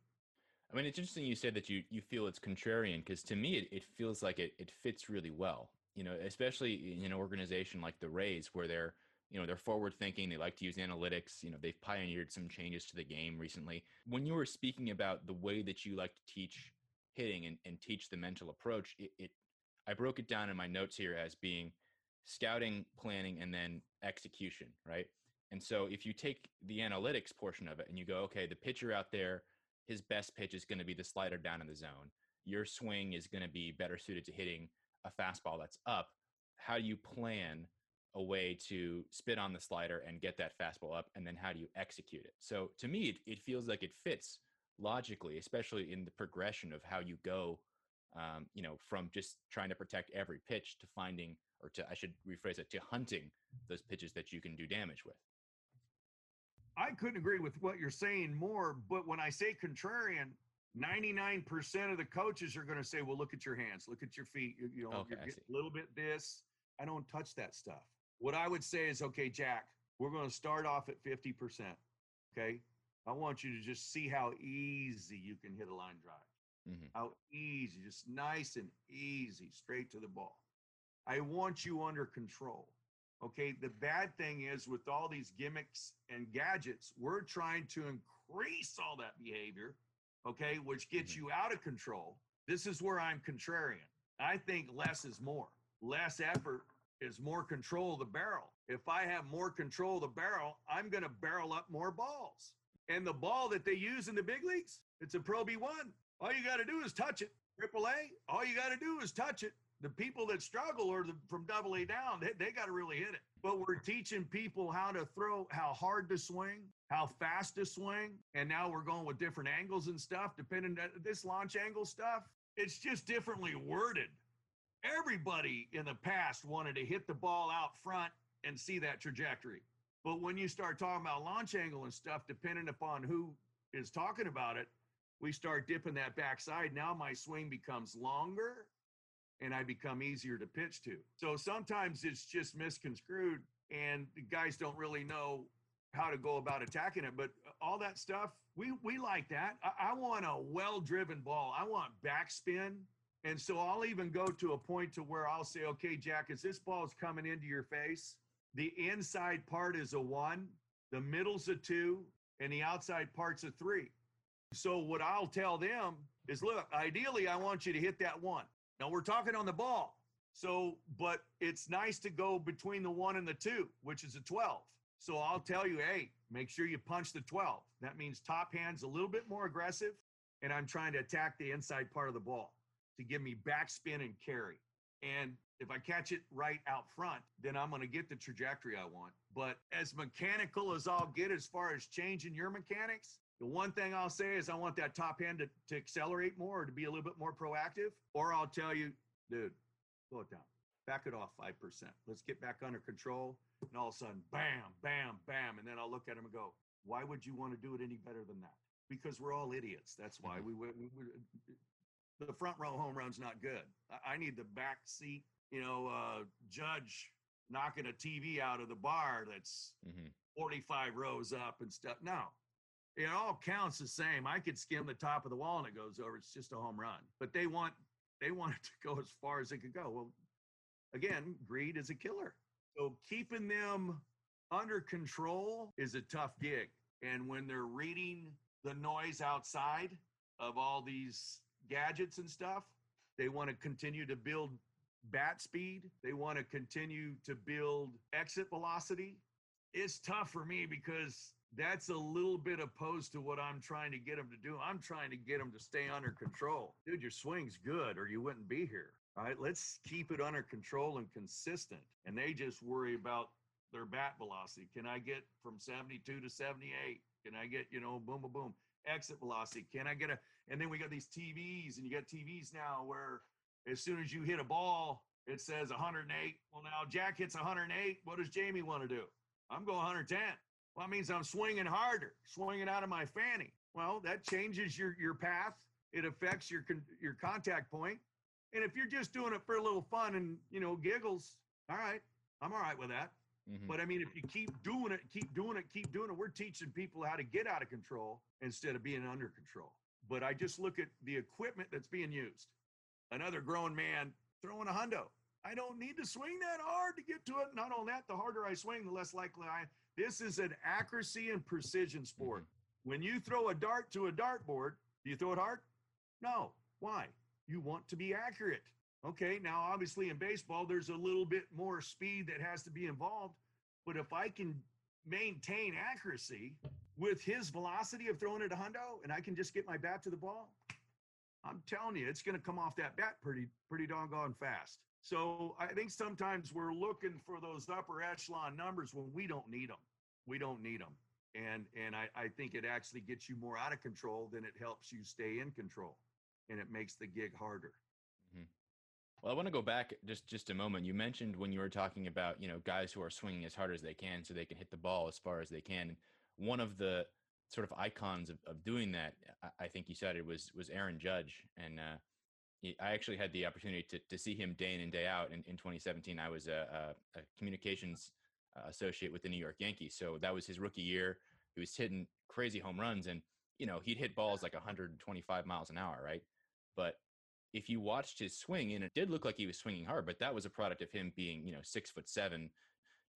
I mean, it's interesting you said that you you feel it's contrarian because to me it, it feels like it, it fits really well. You know, especially in an organization like the Rays where they're you know they're forward thinking they like to use analytics you know they've pioneered some changes to the game recently when you were speaking about the way that you like to teach hitting and, and teach the mental approach, it, it I broke it down in my notes here as being scouting, planning, and then execution, right? And so if you take the analytics portion of it and you go, okay, the pitcher out there, his best pitch is going to be the slider down in the zone. Your swing is going to be better suited to hitting a fastball that's up. How do you plan a way to spit on the slider and get that fastball up? And then how do you execute it? So to me, it, it feels like it fits logically, especially in the progression of how you go, um, you know, from just trying to protect every pitch to finding, or to, I should rephrase it, to hunting those pitches that you can do damage with. I couldn't agree with what you're saying more, but when I say contrarian, 99% of the coaches are going to say, well, look at your hands, look at your feet. You, you know, okay, a little bit this. I don't touch that stuff. What I would say is, okay, Jack, we're going to start off at 50%. Okay. I want you to just see how easy you can hit a line drive. Mm-hmm. How easy, just nice and easy, straight to the ball. I want you under control. Okay. The bad thing is, with all these gimmicks and gadgets, we're trying to increase all that behavior okay, which gets mm-hmm. you out of control. This is where I'm contrarian. I think less is more. Less effort is more control of the barrel. If I have more control of the barrel, I'm going to barrel up more balls. And the ball that they use in the big leagues, it's a Pro B1. All you got to do is touch it. Triple A, all you got to do is touch it. The people that struggle are the, from double A down, they, they got to really hit it. But we're teaching people how to throw, how hard to swing, how fast to swing. And now we're going with different angles and stuff, depending on this launch angle stuff. It's just differently worded. Everybody in the past wanted to hit the ball out front and see that trajectory. But when you start talking about launch angle and stuff, depending upon who is talking about it, we start dipping that backside. Now my swing becomes longer and I become easier to pitch to. So sometimes it's just misconstrued and the guys don't really know how to go about attacking it. But all that stuff, we we like that. I, I want a well-driven ball. I want backspin. And so I'll even go to a point to where I'll say, okay, Jack, as this ball is coming into your face, the inside part is a one, the middle's a two, and the outside part's a three. So what I'll tell them is, look, ideally, I want you to hit that one. Now we're talking on the ball. So, but it's nice to go between the one and the two, which is a 12. So I'll tell you, hey, make sure you punch the 12. That means top hand's a little bit more aggressive, and I'm trying to attack the inside part of the ball to give me backspin and carry. And if I catch it right out front, then I'm going to get the trajectory I want. But as mechanical as I'll get as far as changing your mechanics, the one thing I'll say is I want that top hand to, to accelerate more or to be a little bit more proactive. Or I'll tell you, dude, slow it down back it off 5%. Let's get back under control. And all of a sudden, bam, bam, bam. And then I'll look at him and go, why would you want to do it any better than that? Because we're all idiots. That's why mm-hmm. we, we, we, the front row home run's not good. I, I need the back seat, you know, uh, judge knocking a TV out of the bar that's mm-hmm. 45 rows up and stuff. No, it all counts the same. I could skim the top of the wall and it goes over. It's just a home run. But they want they want it to go as far as it could go. Well, again, greed is a killer. So keeping them under control is a tough gig. And when they're reading the noise outside of all these gadgets and stuff, they want to continue to build bat speed. They want to continue to build exit velocity. It's tough for me because that's a little bit opposed to what I'm trying to get them to do. I'm trying to get them to stay under control. Dude, your swing's good or you wouldn't be here. All right, let's keep it under control and consistent. And they just worry about their bat velocity. Can I get from 72 to 78? Can I get, you know, boom, boom, boom, exit velocity? Can I get a, and then we got these TVs, and you got TVs now where as soon as you hit a ball, it says 108. Well, now Jack hits 108. What does Jamie want to do? I'm going 110. Well, that means I'm swinging harder, swinging out of my fanny. Well, that changes your your path. It affects your your contact point. And if you're just doing it for a little fun and you know giggles, all right, I'm all right with that. Mm-hmm. But I mean, if you keep doing it, keep doing it, keep doing it, we're teaching people how to get out of control instead of being under control. But I just look at the equipment that's being used. Another grown man throwing a hundo. I don't need to swing that hard to get to it. Not only that, the harder I swing, the less likely I. This is an accuracy and precision sport. Mm-hmm. When you throw a dart to a dartboard, do you throw it hard? No. Why? You want to be accurate. Okay, now obviously in baseball, there's a little bit more speed that has to be involved. But if I can maintain accuracy with his velocity of throwing it a hundo and I can just get my bat to the ball, I'm telling you, it's going to come off that bat pretty, pretty doggone fast. So I think sometimes we're looking for those upper echelon numbers when we don't need them. We don't need them. And, and I, I think it actually gets you more out of control than it helps you stay in control and it makes the gig harder. Mm-hmm. Well, I want to go back just just a moment. You mentioned when you were talking about you know guys who are swinging as hard as they can so they can hit the ball as far as they can. One of the sort of icons of, of doing that, I, I think you said it was was Aaron Judge, and uh, I actually had the opportunity to to see him day in and day out. In, in 2017, I was a, a, a communications uh, associate with the New York Yankees, so that was his rookie year. He was hitting crazy home runs, and you know he'd hit balls like 125 miles an hour, right? But if you watched his swing, and it did look like he was swinging hard, but that was a product of him being, you know, six foot seven,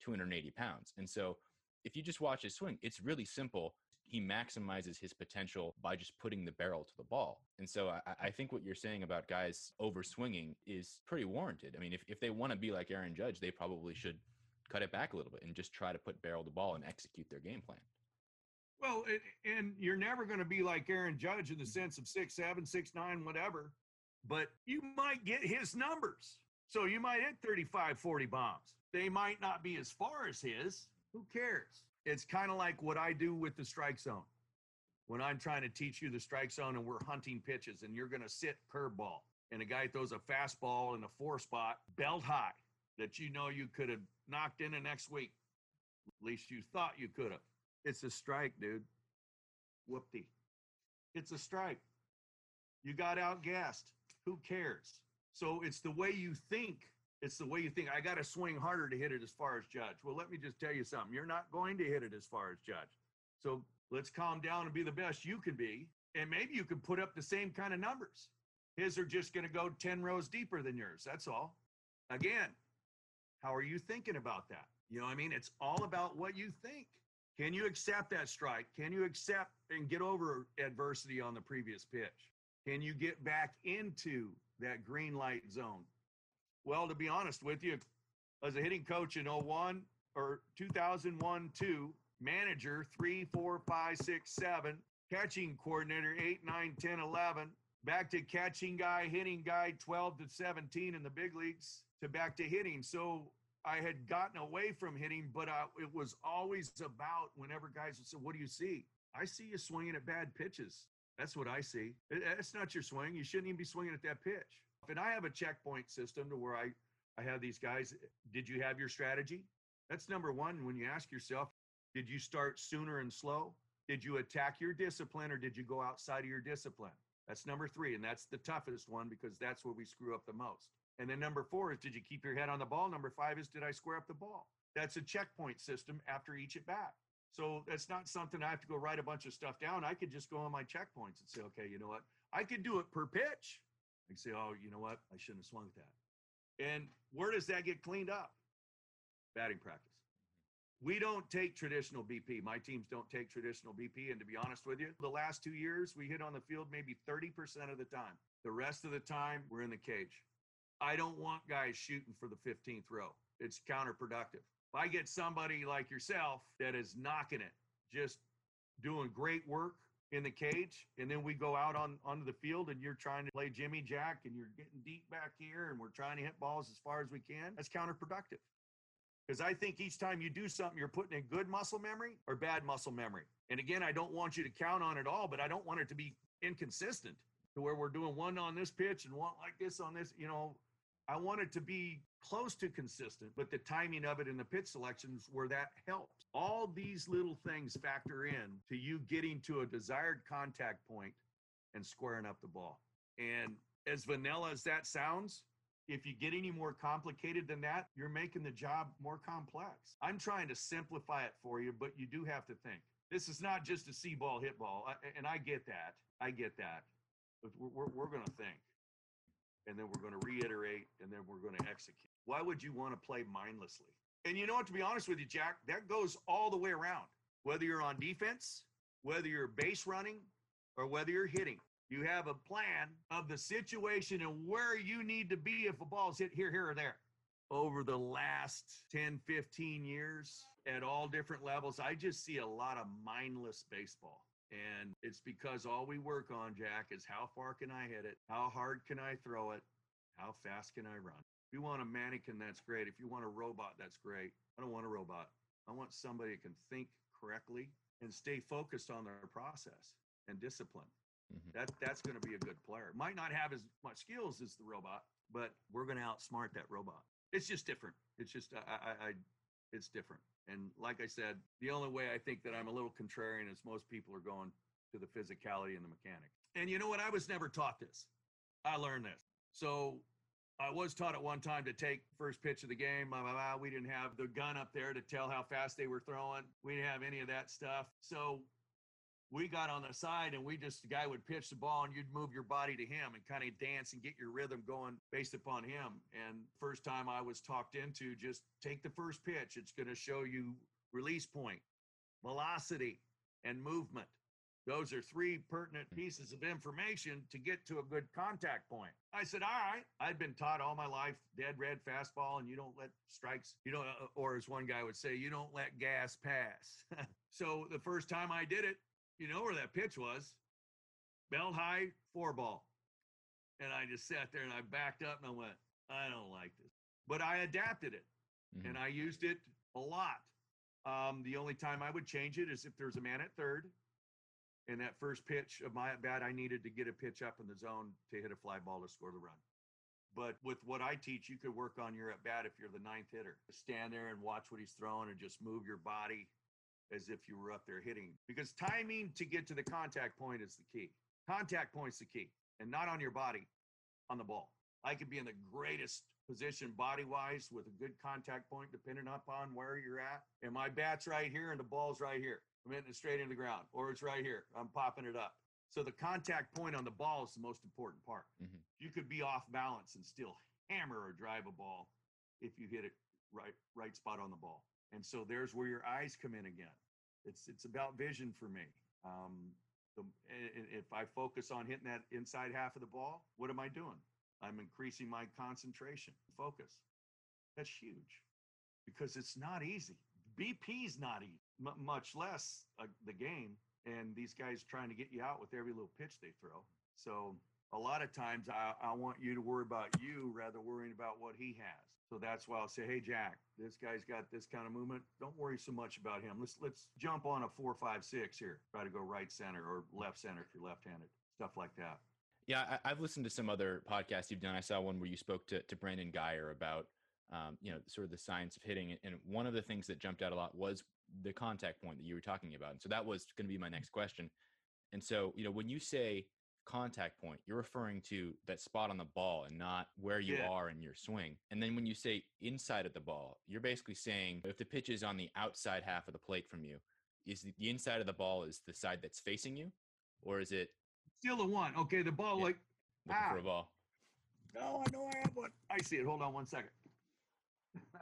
280 pounds. And so if you just watch his swing, it's really simple. He maximizes his potential by just putting the barrel to the ball. And so I, I think what you're saying about guys over swinging is pretty warranted. I mean, if, if they want to be like Aaron Judge, they probably should cut it back a little bit and just try to put barrel to ball and execute their game plan. Well, and you're never going to be like Aaron Judge in the mm-hmm. sense of six seven, six nine, whatever, but you might get his numbers. So you might hit 35, 40 bombs. They might not be as far as his. Who cares? It's kind of like what I do with the strike zone. When I'm trying to teach you the strike zone and we're hunting pitches and you're going to sit curveball and a guy throws a fastball in a four spot belt high that you know you could have knocked in the next week. At least you thought you could have. It's a strike, dude. Whoopty. It's a strike. You got outgassed. Who cares? So it's the way you think. It's the way you think. I got to swing harder to hit it as far as Judge. Well, let me just tell you something. You're not going to hit it as far as Judge. So let's calm down and be the best you can be. And maybe you can put up the same kind of numbers. His are just going to go 10 rows deeper than yours. That's all. Again, how are you thinking about that? You know what I mean? It's all about what you think. Can you accept that strike? Can you accept and get over adversity on the previous pitch? Can you get back into that green light zone? Well, to be honest with you, as a hitting coach in 01 or 2001 2, manager 3, 4, 5, 6, 7, catching coordinator 8, 9, 10, 11, back to catching guy, hitting guy 12 to 17 in the big leagues to back to hitting. So I had gotten away from hitting, but uh, it was always about whenever guys would say, What do you see? I see you swinging at bad pitches. That's what I see. That's not your swing. You shouldn't even be swinging at that pitch. And I have a checkpoint system to where I, I have these guys. Did you have your strategy? That's number one. When you ask yourself, did you start sooner and slow? Did you attack your discipline or did you go outside of your discipline? That's number three. And that's the toughest one because that's where we screw up the most. And then number four is did you keep your head on the ball? Number five is did I square up the ball? That's a checkpoint system after each at bat. So that's not something I have to go write a bunch of stuff down. I could just go on my checkpoints and say, okay, you know what? I could do it per pitch. I can say, oh, you know what? I shouldn't have swung at that. And where does that get cleaned up? Batting practice. Mm-hmm. We don't take traditional BP. My teams don't take traditional BP. And to be honest with you, the last two years, we hit on the field maybe 30% of the time. The rest of the time, we're in the cage. I don't want guys shooting for the 15th row. It's counterproductive. If I get somebody like yourself that is knocking it, just doing great work in the cage, and then we go out on onto the field and you're trying to play Jimmy Jack and you're getting deep back here and we're trying to hit balls as far as we can, that's counterproductive. Because I think each time you do something, you're putting in good muscle memory or bad muscle memory. And again, I don't want you to count on it all, but I don't want it to be inconsistent to where we're doing one on this pitch and one like this on this. You know, I want it to be close to consistent, but the timing of it in the pitch selections where that helps. All these little things factor in to you getting to a desired contact point and squaring up the ball. And as vanilla as that sounds, if you get any more complicated than that, you're making the job more complex. I'm trying to simplify it for you, but you do have to think. This is not just a see ball, hit ball. And I get that. I get that. But we're, we're going to think and then we're going to reiterate, and then we're going to execute. Why would you want to play mindlessly? And you know what, to be honest with you, Jack, that goes all the way around. Whether you're on defense, whether you're base running, or whether you're hitting, You have a plan of the situation and where you need to be if a ball's hit here, here, or there. Over the last 10, 15 years at all different levels, I just see a lot of mindless baseball. And it's because all we work on, Jack, is how far can I hit it? How hard can I throw it? How fast can I run? If you want a mannequin, that's great. If you want a robot, that's great. I don't want a robot. I want somebody that can think correctly and stay focused on their process and discipline. Mm-hmm. That that's going to be a good player. Might not have as much skills as the robot, but we're going to outsmart that robot. It's just different. It's just I, I, I it's different. And like I said, the only way I think that I'm a little contrarian is most people are going to the physicality and the mechanics. And you know what? I was never taught this. I learned this. So I was taught at one time to take first pitch of the game. Blah, blah, blah. We didn't have the gun up there to tell how fast they were throwing. We didn't have any of that stuff. So we got on the side and we just the guy would pitch the ball and you'd move your body to him and kind of dance and get your rhythm going based upon him and first time i was talked into just take the first pitch it's going to show you release point velocity and movement those are three pertinent pieces of information to get to a good contact point. I said, All right. I'd been taught all my life dead red fastball, and you don't let strikes, you don't, uh, or as one guy would say, you don't let gas pass. so the first time I did it, you know where that pitch was? Belt high, four ball. And I just sat there and I backed up and I went, I don't like this. But I adapted it mm-hmm. and I used it a lot. Um, the only time I would change it is if there's a man at third. And that first pitch of my at bat, I needed to get a pitch up in the zone to hit a fly ball to score the run. But with what I teach, you could work on your at bat if you're the ninth hitter. Stand there and watch what he's throwing and just move your body as if you were up there hitting because timing to get to the contact point is the key. Contact point's the key and not on your body, on the ball. I could be in the greatest position body wise with a good contact point, depending upon where you're at. And my bat's right here and the ball's right here. I'm hitting it straight into the ground, or it's right here. I'm popping it up. So the contact point on the ball is the most important part. Mm-hmm. You could be off balance and still hammer or drive a ball if you hit it right right spot on the ball. And so there's where your eyes come in again. It's it's about vision for me. Um, the, if I focus on hitting that inside half of the ball, what am I doing? I'm increasing my concentration, focus. That's huge because it's not easy. BP's not easy, m- much less uh, the game. And these guys trying to get you out with every little pitch they throw. So a lot of times I, I want you to worry about you rather worrying about what he has. So that's why I'll say, hey Jack, this guy's got this kind of movement. Don't worry so much about him. Let's let's jump on a four, five, six here. Try to go right center or left center if you're left-handed. Stuff like that. Yeah, I, have listened to some other podcasts you've done. I saw one where you spoke to, to Brandon Guyer about um, you know, sort of the science of hitting. And one of the things that jumped out a lot was the contact point that you were talking about. And so that was going to be my next question. And so, you know, when you say contact point, you're referring to that spot on the ball and not where you yeah. are in your swing. And then when you say inside of the ball, you're basically saying if the pitch is on the outside half of the plate from you, is the inside of the ball is the side that's facing you, or is it still the one? Okay, the ball yeah. like looking ah. for a ball. No, I know I have one. I see it. Hold on one second.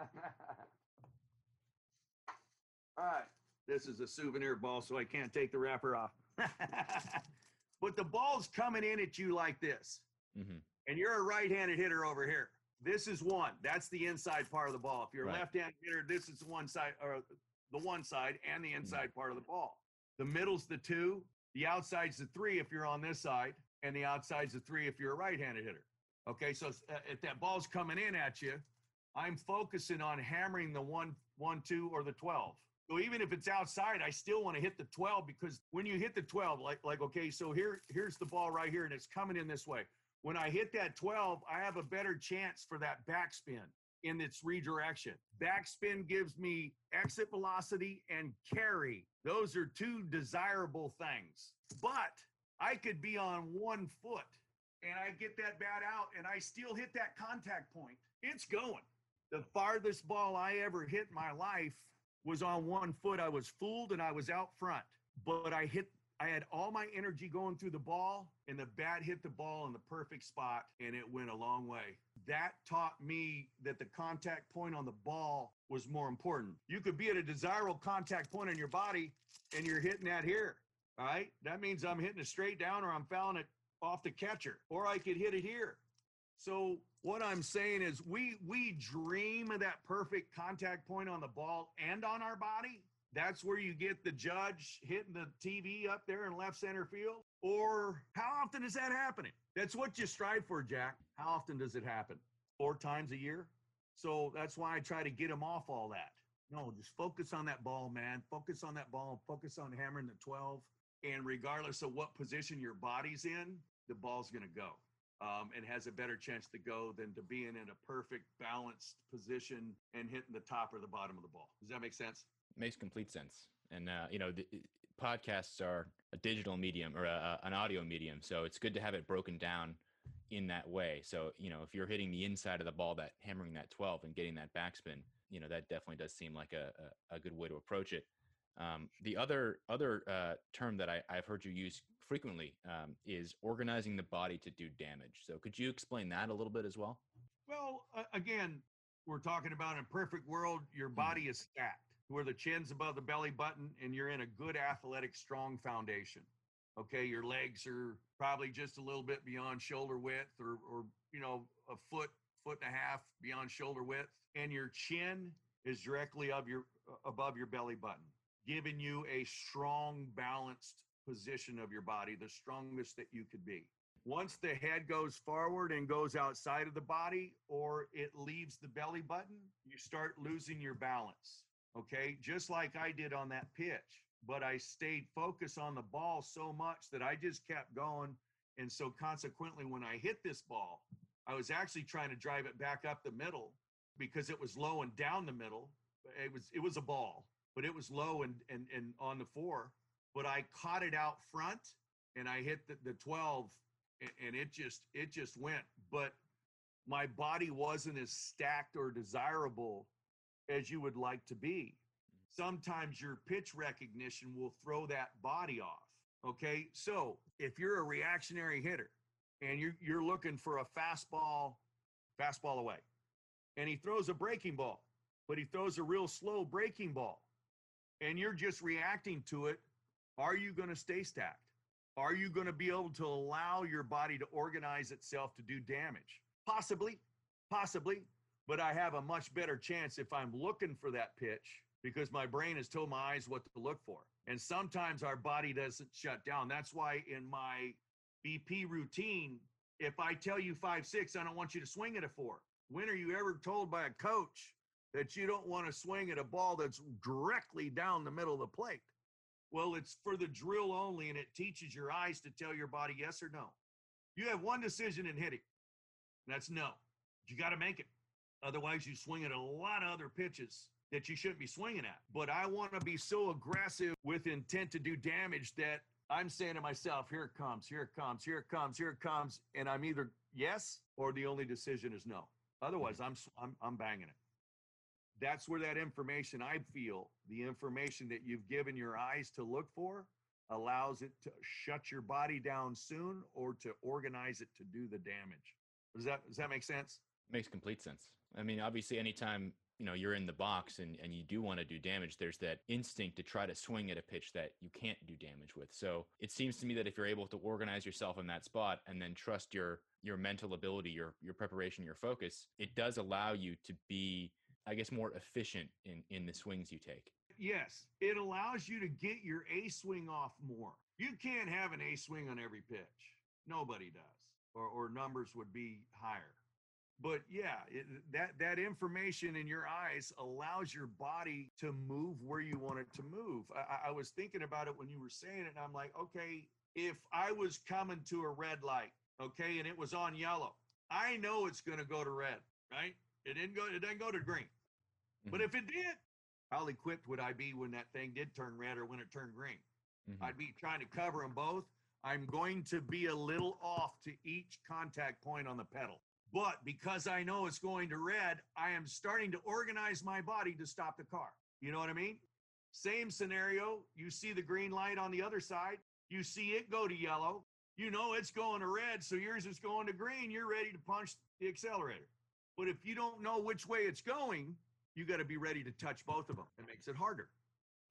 All right, this is a souvenir ball, so I can't take the wrapper off. but the ball's coming in at you like this, mm-hmm. and you're a right-handed hitter over here. This is one. That's the inside part of the ball. If you're right. a left-handed hitter, this is the one side, or the one side, and the inside mm-hmm. part of the ball. The middle's the two. The outside's the three if you're on this side, and the outside's the three if you're a right-handed hitter. Okay, so uh, if that ball's coming in at you, I'm focusing on hammering the one, one, two, or the 12. So even if it's outside, I still want to hit the 12 because when you hit the 12, like like okay, so here here's the ball right here and it's coming in this way. When I hit that 12, I have a better chance for that backspin in its redirection. Backspin gives me exit velocity and carry. Those are two desirable things. But I could be on one foot and I get that bat out and I still hit that contact point. It's going. The farthest ball I ever hit in my life was on one foot. I was fooled and I was out front, but I hit, I had all my energy going through the ball, and the bat hit the ball in the perfect spot, and it went a long way. That taught me that the contact point on the ball was more important. You could be at a desirable contact point on your body, and you're hitting that here. All right. That means I'm hitting it straight down or I'm fouling it off the catcher, or I could hit it here. So what I'm saying is we we dream of that perfect contact point on the ball and on our body. That's where you get the judge hitting the TV up there in left center field. Or how often is that happening? That's what you strive for, Jack. How often does it happen? Four times a year? So that's why I try to get him off all that. No, just focus on that ball, man. Focus on that ball. Focus on hammering the 12. And regardless of what position your body's in, the ball's going to go um, and has a better chance to go than to being in a perfect balanced position and hitting the top or the bottom of the ball. Does that make sense? Makes complete sense. And uh, you know, the, podcasts are a digital medium or a, an audio medium, so it's good to have it broken down in that way. So you know, if you're hitting the inside of the ball, that hammering that 12 and getting that backspin, you know, that definitely does seem like a, a, a good way to approach it. Um, the other other uh, term that I, have heard you use frequently um, is organizing the body to do damage. So could you explain that a little bit as well? Well, uh, again, we're talking about in a perfect world, your mm-hmm. body is stacked where the chin's above the belly button and you're in a good athletic, strong foundation. Okay, your legs are probably just a little bit beyond shoulder width or, or you know, a foot, foot and a half beyond shoulder width, and your chin is directly of your above your belly button, giving you a strong, balanced position of your body, the strongest that you could be. Once the head goes forward and goes outside of the body or it leaves the belly button, you start losing your balance. Okay. Just like I did on that pitch, but I stayed focused on the ball so much that I just kept going. And so consequently, when I hit this ball, I was actually trying to drive it back up the middle because it was low and down the middle. It was it was a ball, but it was low and and, and on the four but I caught it out front and I hit the, the 12 and, and it just it just went. But my body wasn't as stacked or desirable as you would like to be. Sometimes your pitch recognition will throw that body off. Okay. So if you're a reactionary hitter and you're, you're looking for a fastball, fastball away, and he throws a breaking ball, but he throws a real slow breaking ball, and you're just reacting to it are you going to stay stacked? Are you going to be able to allow your body to organize itself to do damage? Possibly, possibly, but I have a much better chance if I'm looking for that pitch because my brain has told my eyes what to look for. And sometimes our body doesn't shut down. That's why in my BP routine, if I tell you five, six, I don't want you to swing at a four. When are you ever told by a coach that you don't want to swing at a ball that's directly down the middle of the plate? Well, it's for the drill only, and it teaches your eyes to tell your body yes or no. You have one decision in hitting, that's no. You got to make it. Otherwise, you swing at a lot of other pitches that you shouldn't be swinging at. But I want to be so aggressive with intent to do damage that I'm saying to myself, here it comes, here it comes, here it comes, here it comes. And I'm either yes or the only decision is no. Otherwise, hmm. I'm, I'm, I'm banging it that's where that information I feel, the information that you've given your eyes to look for, allows it to shut your body down soon or to organize it to do the damage. Does that does that make sense? Makes complete sense. I mean, obviously anytime you know you're in the box and, and you do want to do damage there's that instinct to try to swing at a pitch that you can't do damage with so it seems to me that if you're able to organize yourself in that spot and then trust your your mental ability your your preparation your focus it does allow you to be I guess, more efficient in in the swings you take. Yes, it allows you to get your A swing off more. You can't have an A swing on every pitch. Nobody does, or, or numbers would be higher. But yeah, it, that that information in your eyes allows your body to move where you want it to move. I, I was thinking about it when you were saying it, and I'm like, okay, if I was coming to a red light, okay, and it was on yellow, I know it's going to go to red, right? It didn't go. It didn't go to green. Mm-hmm. But if it did, how equipped would I be when that thing did turn red or when it turned green? Mm-hmm. I'd be trying to cover them both. I'm going to be a little off to each contact point on the pedal. But because I know it's going to red, I am starting to organize my body to stop the car. You know what I mean? Same scenario. You see the green light on the other side, you see it go to yellow. You know it's going to red, so yours is going to green. You're ready to punch the accelerator. But if you don't know which way it's going, you got to be ready to touch both of them. It makes it harder.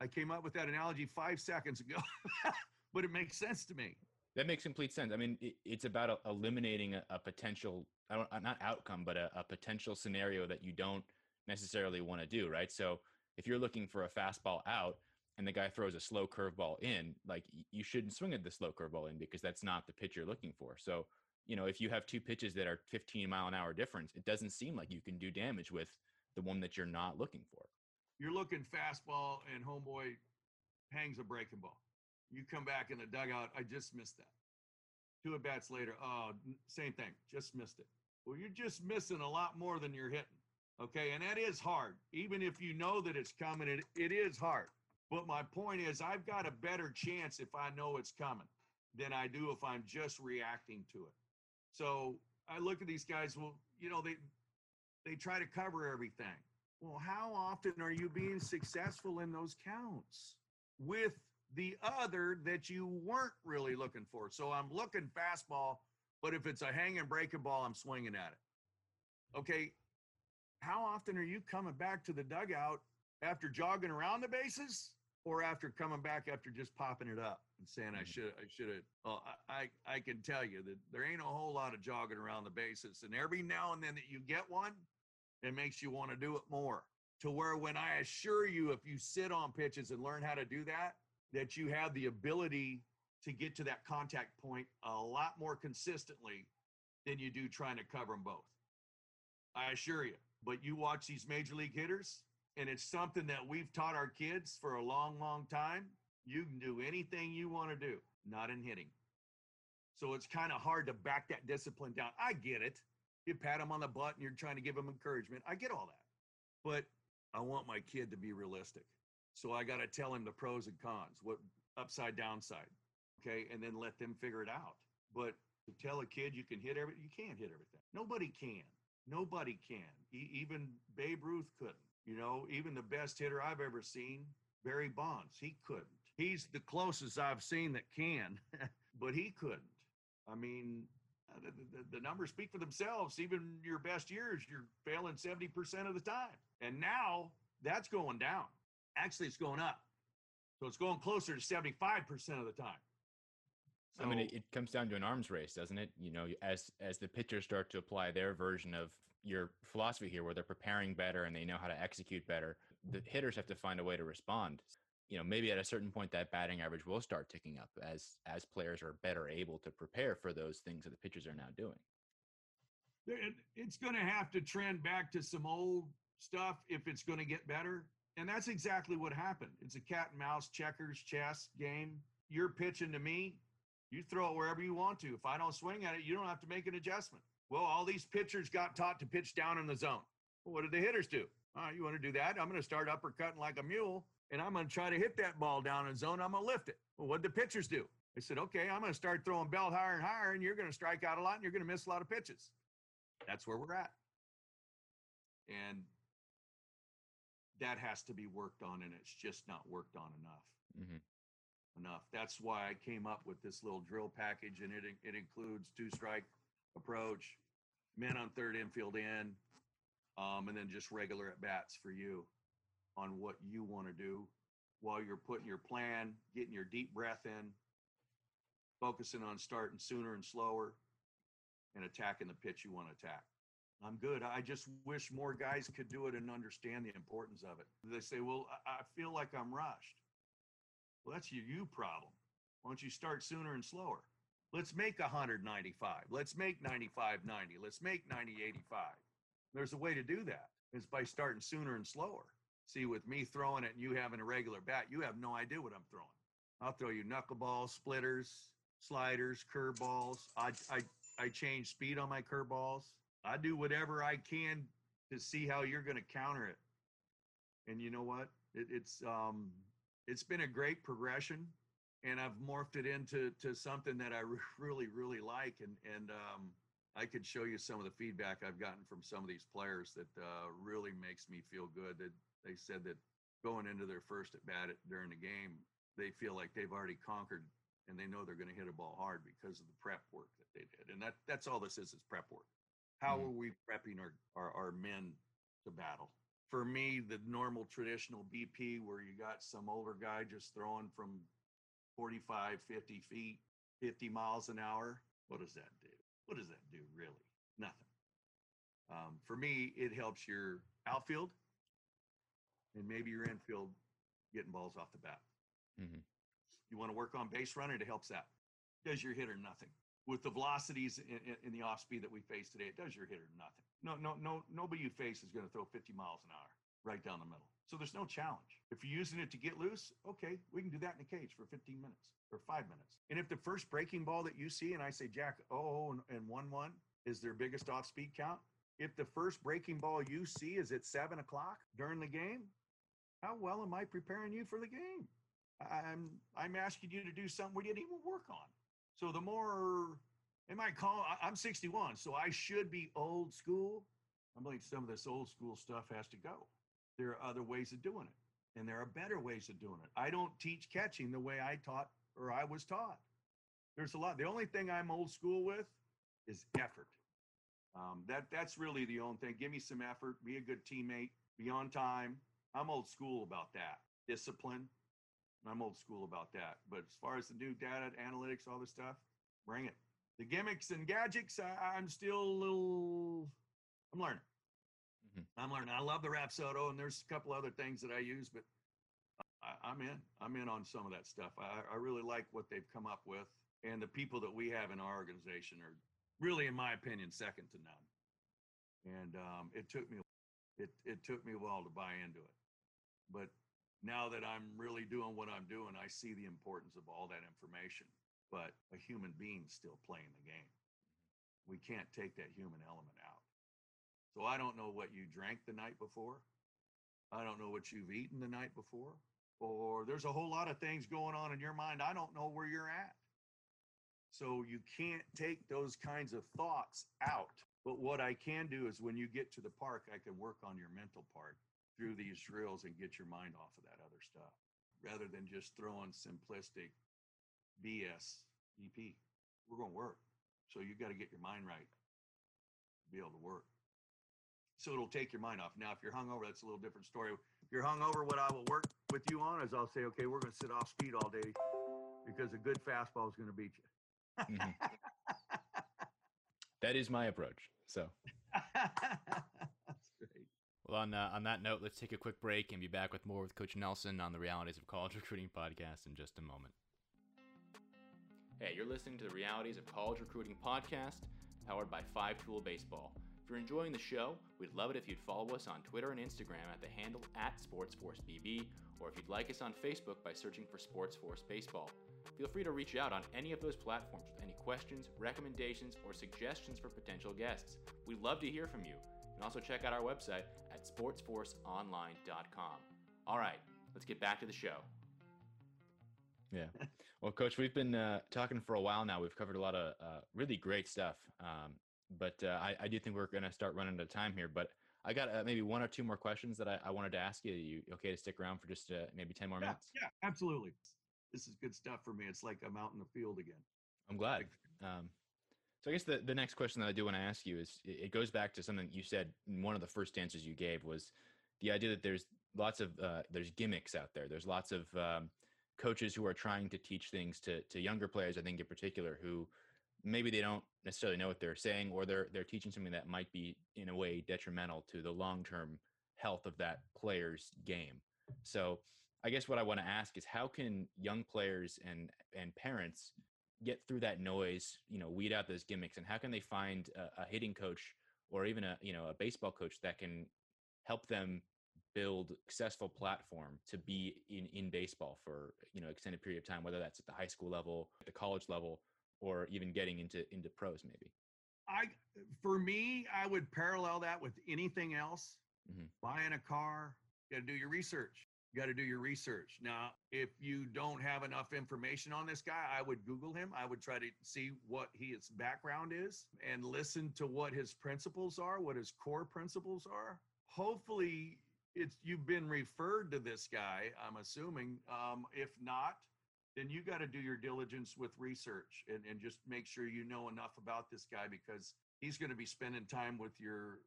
I came up with that analogy five seconds ago, but it makes sense to me. That makes complete sense. I mean, it, it's about eliminating a, a, potential, I don't, not outcome, but a, a potential scenario that you don't necessarily want to do, right? So if you're looking for a fastball out and the guy throws a slow curveball in, like you shouldn't swing at the slow curveball in because that's not the pitch you're looking for. So, you know, if you have two pitches that are 15 mile an hour difference, it doesn't seem like you can do damage with the one that you're not looking for. You're looking fastball and homeboy hangs a breaking ball. You come back in the dugout. I just missed that. Two at bats later. Oh, same thing. Just missed it. Well, you're just missing a lot more than you're hitting. Okay. And that is hard. Even if you know that it's coming, it, it is hard. But my point is, I've got a better chance if I know it's coming than I do if I'm just reacting to it. So I look at these guys. Well, you know, they they try to cover everything. Well, how often are you being successful in those counts with the other that you weren't really looking for. So I'm looking fastball, but if it's a hanging breaking ball, I'm swinging at it. Okay. How often are you coming back to the dugout after jogging around the bases or after coming back after just popping it up and saying, I mm-hmm. should, I should have, well, I, I can tell you that there ain't a whole lot of jogging around the bases. And every now and then that you get one, it makes you want to do it more to where when I assure you, if you sit on pitches and learn how to do that, that you have the ability to get to that contact point a lot more consistently than you do trying to cover them both. I assure you. But you watch these major league hitters, and it's something that we've taught our kids for a long, long time. You can do anything you want to do, not in hitting. So it's kind of hard to back that discipline down. I get it. You pat them on the butt and you're trying to give them encouragement. I get all that. But I want my kid to be realistic. So I got to tell him the pros and cons, what upside, downside. Okay. And then let them figure it out. But to tell a kid you can hit everything, you can't hit everything. Nobody can. Nobody can. even Babe Ruth couldn't. You know, even the best hitter I've ever seen, Barry Bonds, he couldn't. He's the closest I've seen that can, but he couldn't. I mean, Uh, the, the, the, numbers speak for themselves. Even your best years, you're failing 70% of the time. And now that's going down. Actually, it's going up. So it's going closer to 75% of the time. So, I mean, it, it, comes down to an arms race, doesn't it? You know, as as the pitchers start to apply their version of your philosophy here, where they're preparing better and they know how to execute better, the hitters have to find a way to respond. You know, maybe at a certain point that batting average will start ticking up as as players are better able to prepare for those things that the pitchers are now doing. It's going to have to trend back to some old stuff if it's going to get better. And that's exactly what happened. It's a cat and mouse checkers chess game. You're pitching to me. You throw it wherever you want to. If I don't swing at it, you don't have to make an adjustment. Well, all these pitchers got taught to pitch down in the zone. Well, what did the hitters do? All right, you want to do that? I'm going to start uppercutting like a mule, and I'm going to try to hit that ball down in zone. I'm going to lift it. Well, what did the pitchers do? They said, okay, I'm going to start throwing belt higher and higher, and you're going to strike out a lot, and you're going to miss a lot of pitches. That's where we're at. And that has to be worked on and it's just not worked on enough mm-hmm. enough that's why i came up with this little drill package and it, it includes two strike approach men on third infield in um, and then just regular at bats for you on what you want to do while you're putting your plan getting your deep breath in focusing on starting sooner and slower and attacking the pitch you want to attack I'm good. I just wish more guys could do it and understand the importance of it. They say, well, I feel like I'm rushed. Well, that's your you problem. Why don't you start sooner and slower? Let's make 195. Let's make 95 90. Let's make 90 85. There's a way to do that. It's by starting sooner and slower. See, with me throwing it and you having a regular bat, you have no idea what I'm throwing. I'll throw you knuckleballs, splitters, sliders, curveballs. I, I, I change speed on my curveballs. I do whatever I can to see how you're going to counter it. And you know what? It, it's um, it's been a great progression, and I've morphed it into to something that I really really like. And and um, I could show you some of the feedback I've gotten from some of these players that uh, really makes me feel good. That they said that going into their first at bat during the game, they feel like they've already conquered and they know they're going to hit a ball hard because of the prep work that they did. And that that's all this is is prep work. How mm-hmm. are we prepping our, our, our men to battle? For me, the normal traditional BP where you got some older guy just throwing from 45, 50 feet, 50 miles an hour. What does that do? What does that do really? Nothing. Um, for me, it helps your outfield and maybe your infield getting balls off the bat. Mhm. You want to work on base running, it helps that. Does your hitter nothing. With the velocities in, in, in the off speed that we face today, it does your hitter nothing. No, no, no, nobody you face is going to throw 50 miles an hour right down the middle. So there's no challenge. If you're using it to get loose, okay, we can do that in the cage for 15 minutes or five minutes. And if the first breaking ball that you see, and I say, Jack, oh, and, and 1 1 is their biggest off speed count, if the first breaking ball you see is at seven o'clock during the game, how well am I preparing you for the game? I'm I'm asking you to do something we didn't even work on. So the more am I call I- I'm 61, so I should be old school. I'm like some of this old school stuff has to go. There are other ways of doing it, and there are better ways of doing it. I don't teach catching the way I taught or I was taught. There's a lot. The only thing I'm old school with is effort. Um, that that's really the only thing. Give me some effort. Be a good teammate. Be on time. I'm old school about that. Discipline. I'm old school about that. But as far as the new data analytics, all this stuff, bring it. The gimmicks and gadgets, I, I'm still a little. I'm learning. Mhm. I'm learning. I love the Rapsodo, and there's a couple other things that I use, but I, I'm in. I'm in on some of that stuff. I, I really like what they've come up with, and the people that we have in our organization are really, in my opinion, second to none. And um, it took me it it took me a while to buy into it, but now that I'm really doing what I'm doing, I see the importance of all that information. But a human being's still playing the game. Mm-hmm. We can't take that human element out. So I don't know what you drank the night before. I don't know what you've eaten the night before. Or there's a whole lot of things going on in your mind. I don't know where you're at. So you can't take those kinds of thoughts out. But what I can do is when you get to the park, I can work on your mental part through these drills and get your mind off of that other stuff rather than just throwing simplistic BS EP. We're going to work. So you've got to get your mind right to be able to work. So it'll take your mind off. Now, if you're hungover, that's a little different story. If you're hungover, what I will work with you on is I'll say, okay, we're going to sit off speed all day because a good fastball is going to beat you. Mhm. That is my approach. So. well, on uh, on that note, let's take a quick break and be back with more with Coach Nelson on the Realities of College Recruiting podcast in just a moment. Hey, you're listening to the Realities of College Recruiting podcast, powered by Five Tool Baseball. If you're enjoying the show, we'd love it if you'd follow us on Twitter and Instagram at the handle at SportsForceBB, or if you'd like us on Facebook by searching for Sports Force Baseball. Feel free to reach out on any of those platforms with any questions, recommendations, or suggestions for potential guests. We'd love to hear from you. And also check out our website at sportsforceonline.com. All right, let's get back to the show. Yeah. Well, Coach, we've been uh, talking for a while now. We've covered a lot of uh, really great stuff. Um, but uh, I, I do think we're going to start running out of time here. But I got uh, maybe one or two more questions that I, I wanted to ask you. you okay to stick around for just uh, maybe 10 more Yeah, minutes? yeah, absolutely. This is good stuff for me. It's like I'm out in the field again. I'm glad. Um, so I guess the, the next question that I do want to ask you is it goes back to something you said in one of the first answers you gave was the idea that there's lots of uh, there's gimmicks out there. There's lots of um, coaches who are trying to teach things to to younger players. I think in particular who maybe they don't necessarily know what they're saying or they're they're teaching something that might be in a way detrimental to the long term health of that player's game. So I guess what I want to ask is how can young players and and parents get through that noise, you know, weed out those gimmicks, and how can they find a, a hitting coach or even a you know a baseball coach that can help them build successful platform to be in in baseball for you know extended period of time, whether that's at the high school level, at the college level, or even getting into into pros maybe. I, for me, I would parallel that with anything else. Mhm. Buying a car, you got to do your research. You got to do your research. Now, if you don't have enough information on this guy, I would Google him. I would try to see what his background is and listen to what his principles are, what his core principles are. Hopefully, it's you've been referred to this guy. I'm assuming. Um, if not, then you got to do your diligence with research and, and just make sure you know enough about this guy because he's going to be spending time with your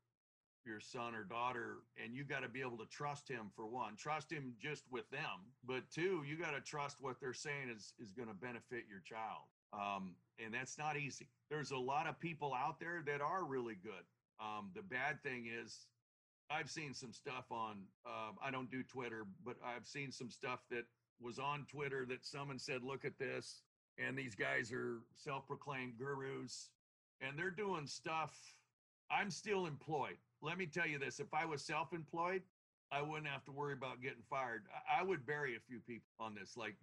your son or daughter and you got to be able to trust him for one trust him just with them but two you got to trust what they're saying is is going to benefit your child Um, and that's not easy. There's a lot of people out there that are really good. Um, the bad thing is, I've seen some stuff on, uh, I don't do Twitter, but I've seen some stuff that was on Twitter that someone said, look at this. And these guys are self proclaimed gurus and they're doing stuff. I'm still employed. Let me tell you this if I was self employed, I wouldn't have to worry about getting fired. I, would bury a few people on this, like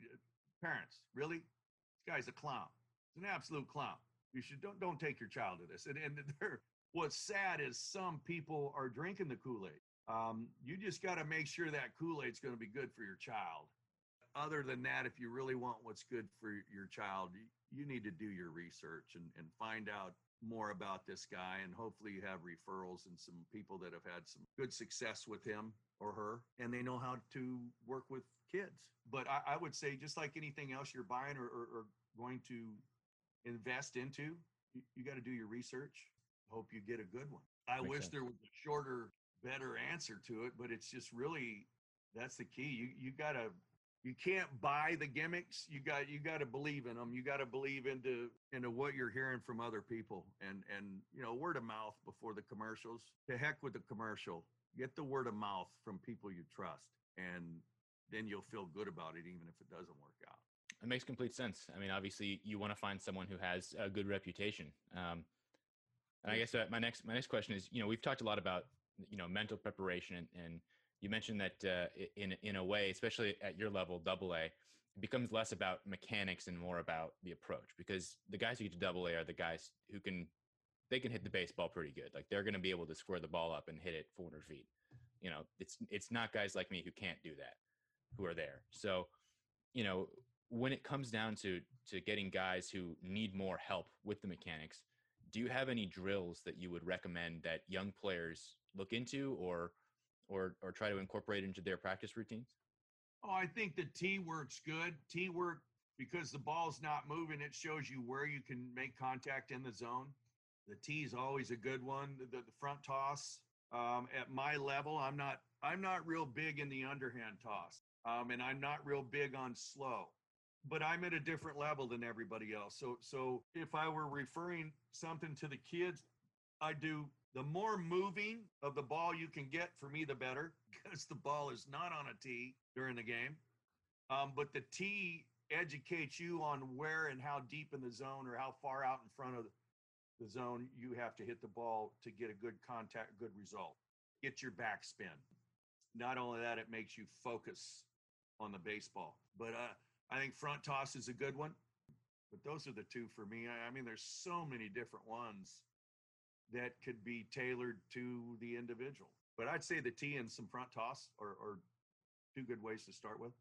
parents. Really? This guy's a clown. He's an absolute clown. You should don't don't take your child to this. And and what's sad is some people are drinking the Kool Aid. Um, you just got to make sure that Kool Aid's going to be good for your child. Other than that, if you really want what's good for your child, you, you need to do your research and, and find out more about this guy and hopefully you have referrals and some people that have had some good success with him or her and they know how to work with kids. But i, I would say just like anything else you're buying or, or, or going to invest into you, you got to do your research. Hope you get a good one. I Makes wish sense. there was a shorter better answer to it but it's just really that's the key. You you got to you can't buy the gimmicks. You got you got to believe in them you got to believe into into what you're hearing from other people. And and you know word of mouth before the commercials. To heck with the commercial. Get the word of mouth from people you trust and then you'll feel good about it even if it doesn't work out. It makes complete sense. I mean obviously you want to find someone who has a good reputation. Um, and i guess uh, my next my next question is you know we've talked a lot about you know mental preparation and, and you mentioned that uh, in in a way, especially at your level, double A, it becomes less about mechanics and more about the approach because the guys who get to double A are the guys who can they can hit the baseball pretty good. Like they're going to be able to square the ball up and hit it 400 feet. You know, it's it's not guys like me who can't do that who are there. So, you know, when it comes down to to getting guys who need more help with the mechanics, do you have any drills that you would recommend that young players look into or or or try to incorporate into their practice routines? Oh, I think the T work's good. T work because the ball's not moving, it shows you where you can make contact in the zone. The T is always a good one. The, the front toss. Um, at my level, I'm not I'm not real big in the underhand toss, um, and I'm not real big on slow. But I'm at a different level than everybody else. So so if I were referring something to the kids, I do the more moving of the ball you can get for me, the better, because the ball is not on a tee during the game. Um, but the tee educates you on where and how deep in the zone or how far out in front of the zone you have to hit the ball to get a good contact, good result. Get your backspin. Not only that, it makes you focus on the baseball. But uh, I think front toss is a good one. But those are the two for me. I, I mean, there's so many different ones that could be tailored to the individual. But I'd say the tee and some front toss are, are two good ways to start with.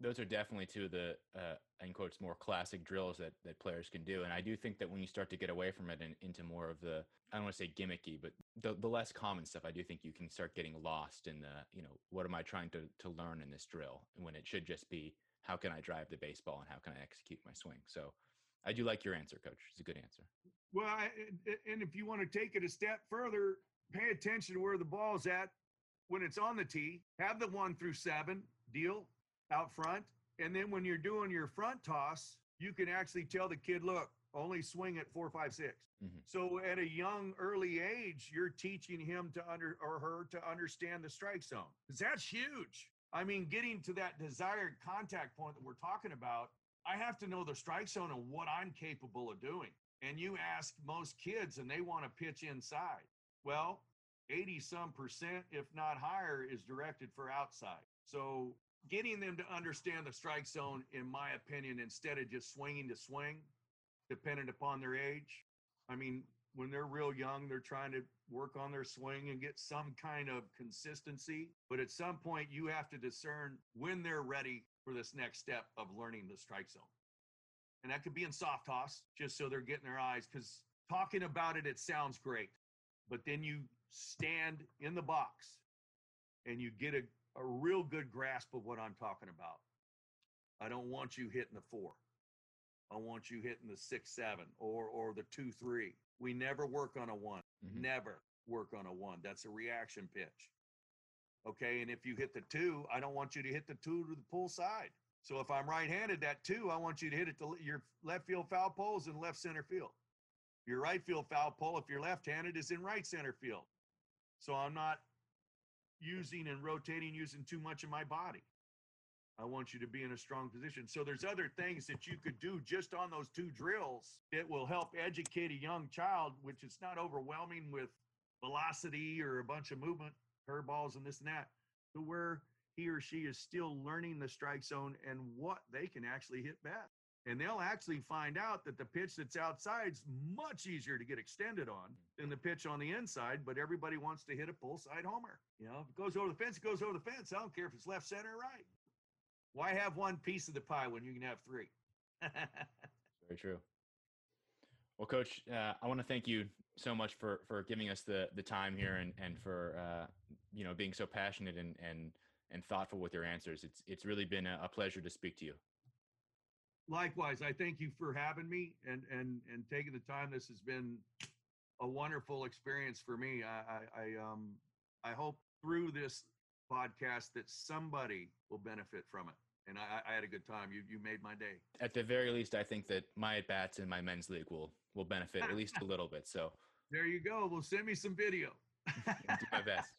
Those are definitely two of the, uh, in quotes, more classic drills that, that players can do. And I do think that when you start to get away from it and into more of the, I don't want to say gimmicky, but the, the less common stuff, I do think you can start getting lost in the, you know, what am I trying to, to learn in this drill? When it should just be, how can I drive the baseball and how can I execute my swing? So I do like your answer, coach. It's a good answer. Well, I, and if you want to take it a step further, pay attention to where the ball's at when it's on the tee. Have the one through seven deal out front. And then when you're doing your front toss, you can actually tell the kid, look, only swing at four, five, six. Mm-hmm. So at a young, early age, you're teaching him to under or her to understand the strike zone. Because that's huge. I mean, getting to that desired contact point that we're talking about, I have to know the strike zone and what I'm capable of doing and you ask most kids and they want to pitch inside. Well, 80 some percent, if not higher, is directed for outside. So getting them to understand the strike zone, in my opinion, instead of just swinging to swing, dependent upon their age. I mean, when they're real young, they're trying to work on their swing and get some kind of consistency. But at some point, you have to discern when they're ready for this next step of learning the strike zone and that could be in soft toss, just so they're getting their eyes. Because talking about it, it sounds great, but then you stand in the box and you get a, a real good grasp of what I'm talking about. I don't want you hitting the four. I want you hitting the six, seven, or or the two, three. We never work on a one. Mm-hmm. Never work on a one. That's a reaction pitch. Okay. And if you hit the two, I don't want you to hit the two to the pull side. So if I'm right-handed, that two, I want you to hit it to your left field foul poles in left center field. Your right field foul pole, if you're left-handed, is in right center field. So I'm not using and rotating using too much of my body. I want you to be in a strong position. So there's other things that you could do just on those two drills. It will help educate a young child, which is not overwhelming with velocity or a bunch of movement, curveballs and this and that, to where he or she is still learning the strike zone and what they can actually hit best. And they'll actually find out that the pitch that's outside is much easier to get extended on than the pitch on the inside, but everybody wants to hit a pull side homer. You know, if it goes over the fence, it goes over the fence. I don't care if it's left, center, or right. Why have one piece of the pie when you can have three? Very true. Well, Coach, uh, I want to thank you so much for for giving us the the time here and and for uh, you know being so passionate and and and thoughtful with your answers. It's it's really been a, a pleasure to speak to you. Likewise, I thank you for having me and and and taking the time. This has been a wonderful experience for me. I I, I um I hope through this podcast that somebody will benefit from it. And I, I, had a good time. You you made my day. At the very least, I think that my at bats in my men's league will will benefit at least a little bit. So there you go. Well, send me some video. do my best.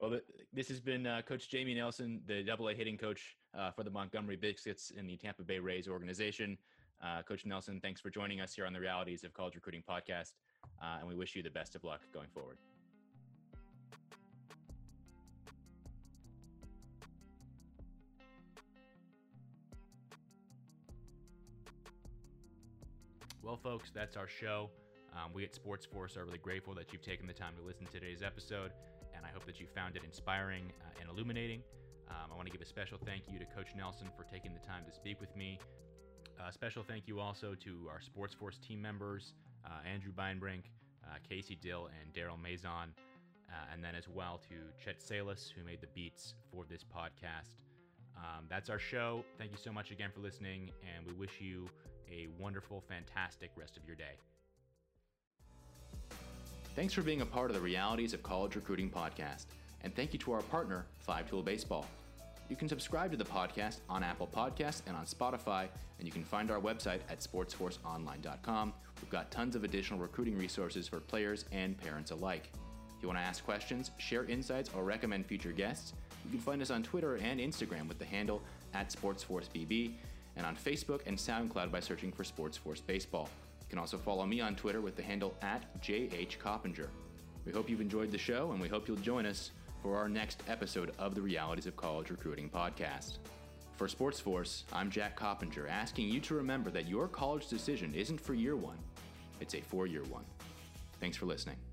Well, this has been uh, Coach Jamie Nelson, the Double A hitting coach uh, for the Montgomery Biscuits in the Tampa Bay Rays organization. Uh, coach Nelson, thanks for joining us here on the Realities of College Recruiting podcast, uh, and we wish you the best of luck going forward. Well, folks, that's our show. Um, we at Sports Force are really grateful that you've taken the time to listen to today's episode, and I hope that you found it inspiring uh, and illuminating. Um, I want to give a special thank you to Coach Nelson for taking the time to speak with me. A special thank you also to our Sports Force team members, uh, Andrew Beinbrink, uh, Casey Dill, and Daryl Mazon, uh, and then as well to Chet Salis, who made the beats for this podcast. Um, that's our show. Thank you so much again for listening, and we wish you a wonderful, fantastic rest of your day. Thanks for being a part of the Realities of College Recruiting podcast, and thank you to our partner, Five Tool Baseball. You can subscribe to the podcast on Apple Podcasts and on Spotify, and you can find our website at sportsforceonline.com. We've got tons of additional recruiting resources for players and parents alike. If you want to ask questions, share insights, or recommend future guests, you can find us on Twitter and Instagram with the handle at SportsForceBB, and on Facebook and SoundCloud by searching for Sports Force Baseball. You can also follow me on Twitter with the handle at JH We hope you've enjoyed the show, and we hope you'll join us for our next episode of the Realities of College Recruiting podcast. For Sports Force, I'm Jack Coppinger, asking you to remember that your college decision isn't for year one, it's a four year one. Thanks for listening.